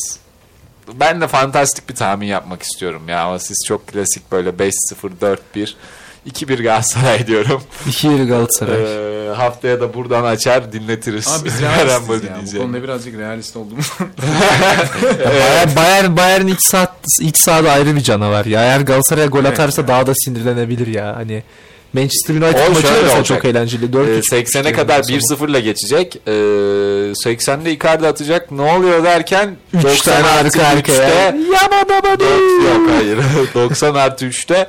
C: Ben de fantastik bir tahmin yapmak istiyorum ya ama siz çok klasik böyle 5-0 4-1 2-1 Galatasaray diyorum.
B: 2 Galatasaray.
C: Ee, haftaya da buradan açar dinletiriz.
D: Ama biz realistiz ya. Bu konuda birazcık realist olduğumuz.
B: Bayern, Bayern, Bayern iç, saat, iç sahada ayrı bir canavar ya. Eğer Galatasaray'a gol
D: Evet
B: atarsa daha da sinirlenebilir ya. Hani Manchester United
C: O
B: maçı da mesela çok eğlenceli.
C: Ee,
B: 4
C: 80'e kadar 1-0 ile geçecek. Ee, 80'de Icardi atacak. Ne oluyor derken
B: 3
C: 90
B: tane arka
C: 3'te
B: arkaya. Yaman
C: Dok- Yok hayır. 90 artı 3'te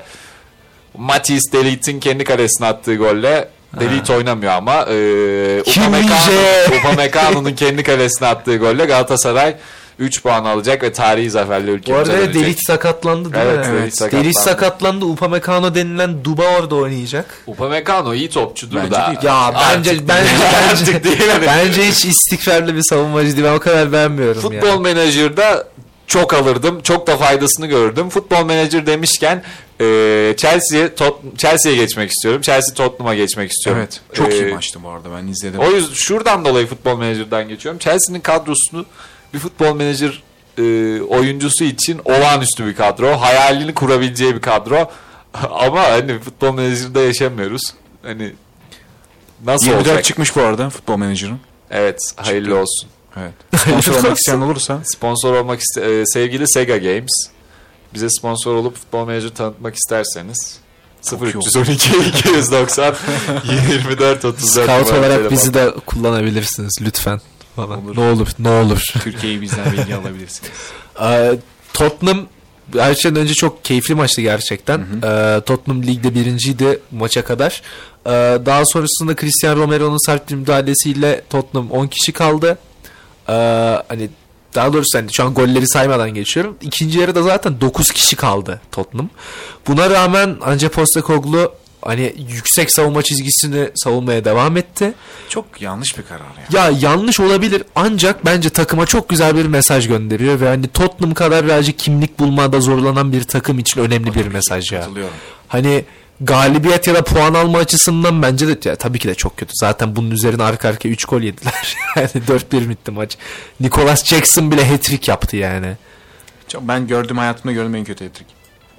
C: Matis Delit'in kendi kalesine attığı golle Delit oynamıyor ama e? Upamecano'nun kendi kalesine attığı golle Galatasaray 3 puan alacak ve tarihi zaferle
B: Bu
C: ülkemize
B: arada
C: dönecek.
B: Delic sakatlandı değil
C: Evet,
B: mi?
C: Delic sakatlandı.
B: Delic sakatlandı. Upamecano denilen Duba orada oynayacak.
C: Upamecano iyi topçudur
D: Bence
C: da.
D: değil.
B: Ya
C: Artık
B: bence bence bence,
C: değil hani.
B: bence hiç istikrarlı bir savunmacı değil. Ben o kadar beğenmiyorum
C: Futbol
B: ya.
C: Manager'da çok alırdım. Çok da faydasını gördüm. Futbol Manager demişken e, Chelsea'ye Chelsea'ye geçmek istiyorum. Chelsea Tottenham'a geçmek istiyorum.
D: evet. Çok
C: E,
D: iyi maçtı bu arada ben izledim.
C: O yüzden şuradan dolayı Futbol Manager'dan geçiyorum. Chelsea'nin kadrosunu bir Futbol Manager e, oyuncusu için olağanüstü bir kadro. Hayalini kurabileceği bir kadro. Ama hani Futbol Manager'da yaşamıyoruz. Hani nasıl
D: 24
C: olacak?
D: çıkmış bu arada futbol menajerin.
C: Evet, hayırlı olsun.
D: Evet. Sponsor olmak isteyen olursa
C: Sponsor olmak iste e, sevgili Sega Games. Bize sponsor olup Futbol Manager tanıtmak isterseniz
D: Çok iyi
C: 0312 290 24 34
B: Scout olarak
C: telefon.
B: bizi de kullanabilirsiniz lütfen. Falan.
D: Olur.
B: Ne olur ne olur.
D: Türkiye'yi bizden bilgi alabilirsiniz.
B: Ee, Tottenham her şeyden önce çok keyifli maçtı gerçekten. Ee, Tottenham ligde birinciydi maça kadar. Ee, daha sonrasında Cristiano Romero'nun sert müdahalesiyle Tottenham 10 kişi kaldı. Ee, hani daha doğrusu hani şu an golleri saymadan geçiyorum. İkinci yarıda zaten 9 kişi kaldı Tottenham. Buna rağmen Ange Postecoglou hani yüksek savunma çizgisini savunmaya devam etti.
D: Çok yanlış bir karar ya.
B: Ya yanlış olabilir ancak bence takıma çok güzel bir mesaj gönderiyor ve hani Tottenham kadar birazcık kimlik bulmada zorlanan bir takım için önemli bir mesaj ya. Hani galibiyet ya da puan alma açısından bence de ya, tabii ki de çok kötü. Zaten bunun üzerine arka arkaya 3 gol yediler. yani 4-1 bitti maç. Nicholas Jackson bile hat-trick yaptı yani.
D: Çok, ben gördüm hayatımda gördüğüm en kötü hat-trick.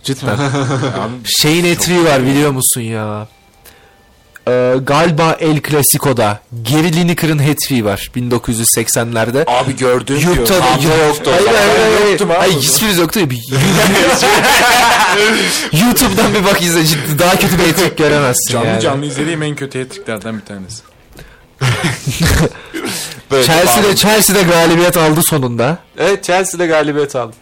B: Cidden. Şeyin hat-trick'i var biliyor musun ya? Ee, galiba El Clasico'da Gary Lineker'ın hat-trick'i var 1980'lerde.
D: Abi gördüm
B: Yurtta da
C: yoktu
B: Hayır hayır hayır.
D: Yoktum abi
B: Hayır hiçbiriniz yoktu. YouTube'dan bir bak izle ciddi. Daha kötü bir etik göremezsin
D: canlı
B: yani.
D: canlı izlediğim en kötü hat-tricklerden bir tanesi.
C: Böyle
B: Chelsea'de. Chelsea'de galibiyet aldı sonunda.
C: Evet Chelsea'de galibiyet aldı.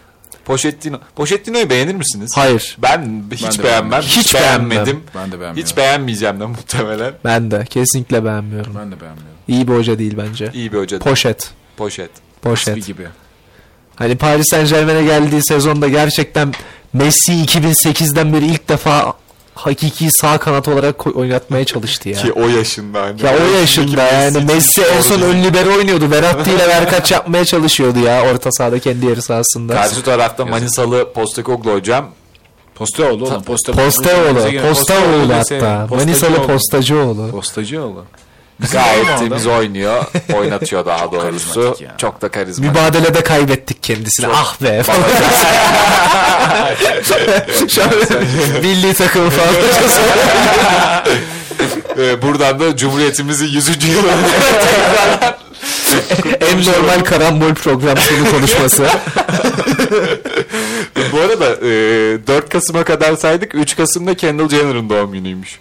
C: Pochettino. Pochettino'yu beğenir misiniz?
B: Hayır.
C: Ben hiç
D: Ben
C: beğenmem.
D: beğenmedim.
C: Hiç,
B: Hiç beğenmem.
C: beğenmedim.
D: Ben de beğenmiyorum.
C: Hiç beğenmeyeceğim de muhtemelen.
B: Ben de kesinlikle beğenmiyorum.
D: ben de beğenmiyorum.
B: İyi bir hoca değil bence. İyi bir hoca. değil. Poşet. Poşet. Poşet.
D: Bir gibi.
B: Hani Paris Saint Germain'e geldiği sezonda gerçekten Messi 2008'den beri ilk defa hakiki sağ kanat olarak oynatmaya çalıştı ya.
C: Ki o yaşında. Hani.
B: ya o yaşında yani Messi en son ön libero oynuyordu. Verratti ile Verkaç yapmaya çalışıyordu ya orta sahada kendi yarı sahasında.
C: Karşı tarafta Manisalı Postecoglou hocam.
D: Posteoğlu oğlum. Posta,
B: Postaoğlu, Postaoğlu
D: deseydin.
B: hatta. Manisalı Postacıoğlu.
D: Postacıoğlu.
C: Gayet
D: adam.
C: temiz oynuyor. Oynatıyor daha
D: Çok
C: doğrusu.
D: ya.
C: Çok da karizmatik.
B: Mübadelede kaybettik kendisini. Ah be falan. Şu an milli takımı falan.
C: Ee, buradan da Cumhuriyetimizin 100. yılını
B: en normal karambol program sonu konuşması.
C: Bu arada e, 4 Kasım'a kadar saydık. 3 Kasım'da Kendall Jenner'ın doğum günüymüş.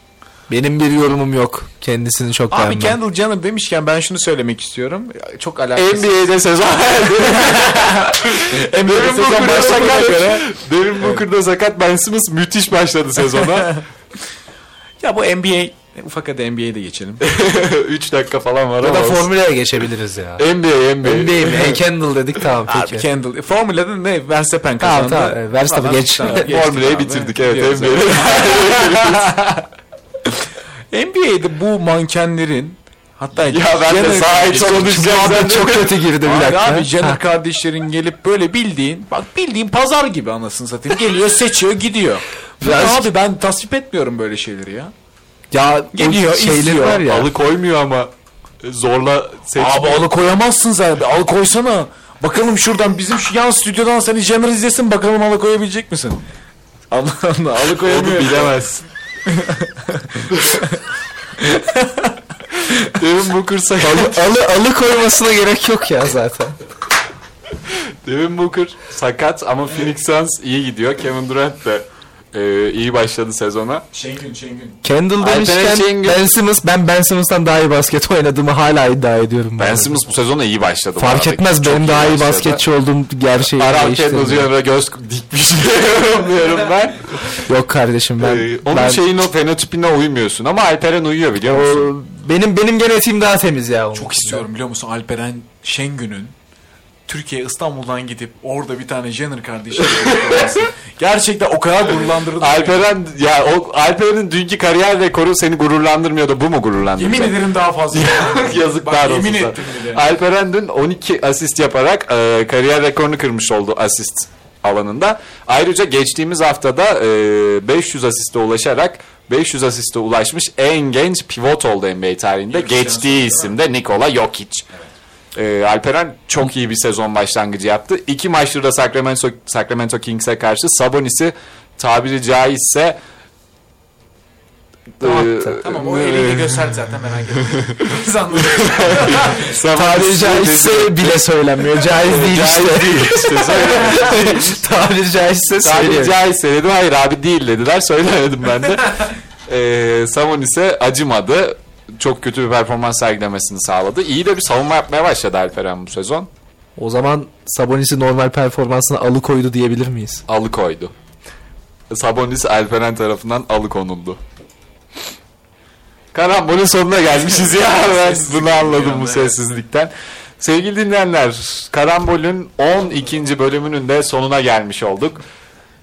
B: Benim bir yorumum yok. Kendisini çok
D: Abi
B: beğenmem.
D: Kendall Jenner demişken ben şunu söylemek istiyorum. Çok alakasız.
C: NBA'de sezon Devin Booker'da sakat. Devin Booker'da sakat. Ben Simmons müthiş başladı sezona.
D: Ya bu NBA ufak hadi NBA'de geçelim.
C: 3 dakika falan var
B: Ya
C: ama.
B: da
C: olsun.
B: formüleye geçebiliriz ya.
C: NBA, NBA.
B: NBA mi? E, Kendall dedik tamam
D: Abi
B: peki.
D: Kendall. Formula'da ne? Verstappen kazandı.
B: tamam. Verstappen
D: Tamam,
B: geç.
D: geçtik
C: Formüleyi
D: abi.
C: bitirdik evet NBA'de.
D: NBA'de bu mankenlerin hatta
C: ya ben de
D: Jenner-
C: sahip konuşacağım.
B: Muhabbet çok kötü girdi bir dakika.
D: abi Jenner kardeşlerin gelip böyle bildiğin bak bildiğin pazar gibi anasını satayım. Geliyor seçiyor gidiyor.
B: Biraz-
D: Abi ben tasvip etmiyorum böyle şeyleri ya.
B: Ya
D: Geliyor,
B: o şeyler
D: izliyor.
B: var ya.
C: Alıkoymuyor ama zorla seç.
D: Abi alıkoyamazsın sen. Alıkoysana. Bakalım şuradan bizim şu yan stüdyodan seni Jenner izlesin bakalım alıkoyabilecek misin? Allah Allah
C: Onu
D: alıkoyamıyor.
C: bilemezsin. Devin Booker sakat.
B: Alı, alı koymasına gerek yok ya zaten.
C: Devin Booker sakat ama Phoenix Suns iyi gidiyor. Kevin Durant de e, iyi başladı sezona.
D: Şengün Şengün.
B: Kendall
C: Alperen
B: demişken
C: Şengün-
B: Ben Simmons, ben Ben Simmons'tan daha iyi basket oynadığımı hala iddia ediyorum.
C: Ben
B: Ben
C: Simmons bu sezona iyi başladı.
B: Fark etmez
C: Çok
B: benim daha iyi
C: başladı.
B: basketçi olduğum gerçeği
C: Aram
B: değiştirmiyor.
C: Kendall Jenner'a göz dikmiş diyorum ben.
B: Yok kardeşim ben,
C: Ee, onun
B: ben
C: şeyin o fenotipine uymuyorsun ama Alperen uyuyor biliyor musun?
B: o, benim benim genetiğim daha temiz ya. onun.
D: Çok istiyorum biliyor musun Alperen Şengün'ün Türkiye İstanbul'dan gidip orada bir tane Jenner kardeşi. Gerçekten o kadar gururlandırdı.
C: Alperen ya o Alperen'in dünkü kariyer rekoru seni gururlandırmıyor da bu mu gururlandırıyor?
D: Yemin ederim daha fazla.
C: Yazıklar
D: Bak,
C: olsun.
D: yemin ettim bir de.
C: Alperen dün 12 asist yaparak e, kariyer rekorunu kırmış oldu asist alanında. Ayrıca geçtiğimiz haftada e, 500 asiste ulaşarak 500 asiste ulaşmış en genç pivot oldu NBA tarihinde. Geçtiği isim de Nikola Jokic. E, Alperen çok iyi bir sezon başlangıcı yaptı. İki maçtır da Sacramento, Sacramento Kings'e karşı Sabonis'i tabiri caizse
B: Dağıttı.
C: e,
D: Tamam o eliyle gösterdi zaten merak etme. Biz anladık.
B: Tabiri caizse bile söylenmiyor. Caiz değil
C: Caiz
B: işte.
C: değil işte.
B: Tabiri caizse
C: Tabiri
B: söylüyor.
C: caizse dedim. Hayır abi değil dediler. Söylemedim ben de. ee, Sabonis'e acımadı. Çok kötü bir performans sergilemesini sağladı. İyi de bir savunma yapmaya başladı Alperen bu sezon.
B: O zaman Sabonis'i normal performansına alıkoydu diyebilir miyiz?
C: Alıkoydu. Sabonis Alperen tarafından alıkonuldu. Karambolün sonuna gelmişiz ya. Ben bunu anladım bu sessizlikten. Sevgili dinleyenler, Karambol'ün 12. bölümünün de sonuna gelmiş olduk.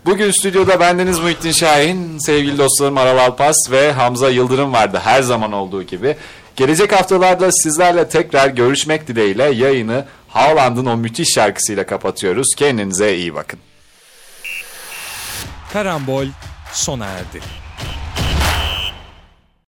C: Bugün stüdyoda bendeniz Muhittin Şahin, sevgili dostlarım Aral Alpas ve Hamza Yıldırım vardı her zaman olduğu gibi. Gelecek haftalarda sizlerle tekrar görüşmek dileğiyle yayını Haaland'ın o müthiş şarkısıyla kapatıyoruz. Kendinize iyi bakın.
A: Karambol sona erdi.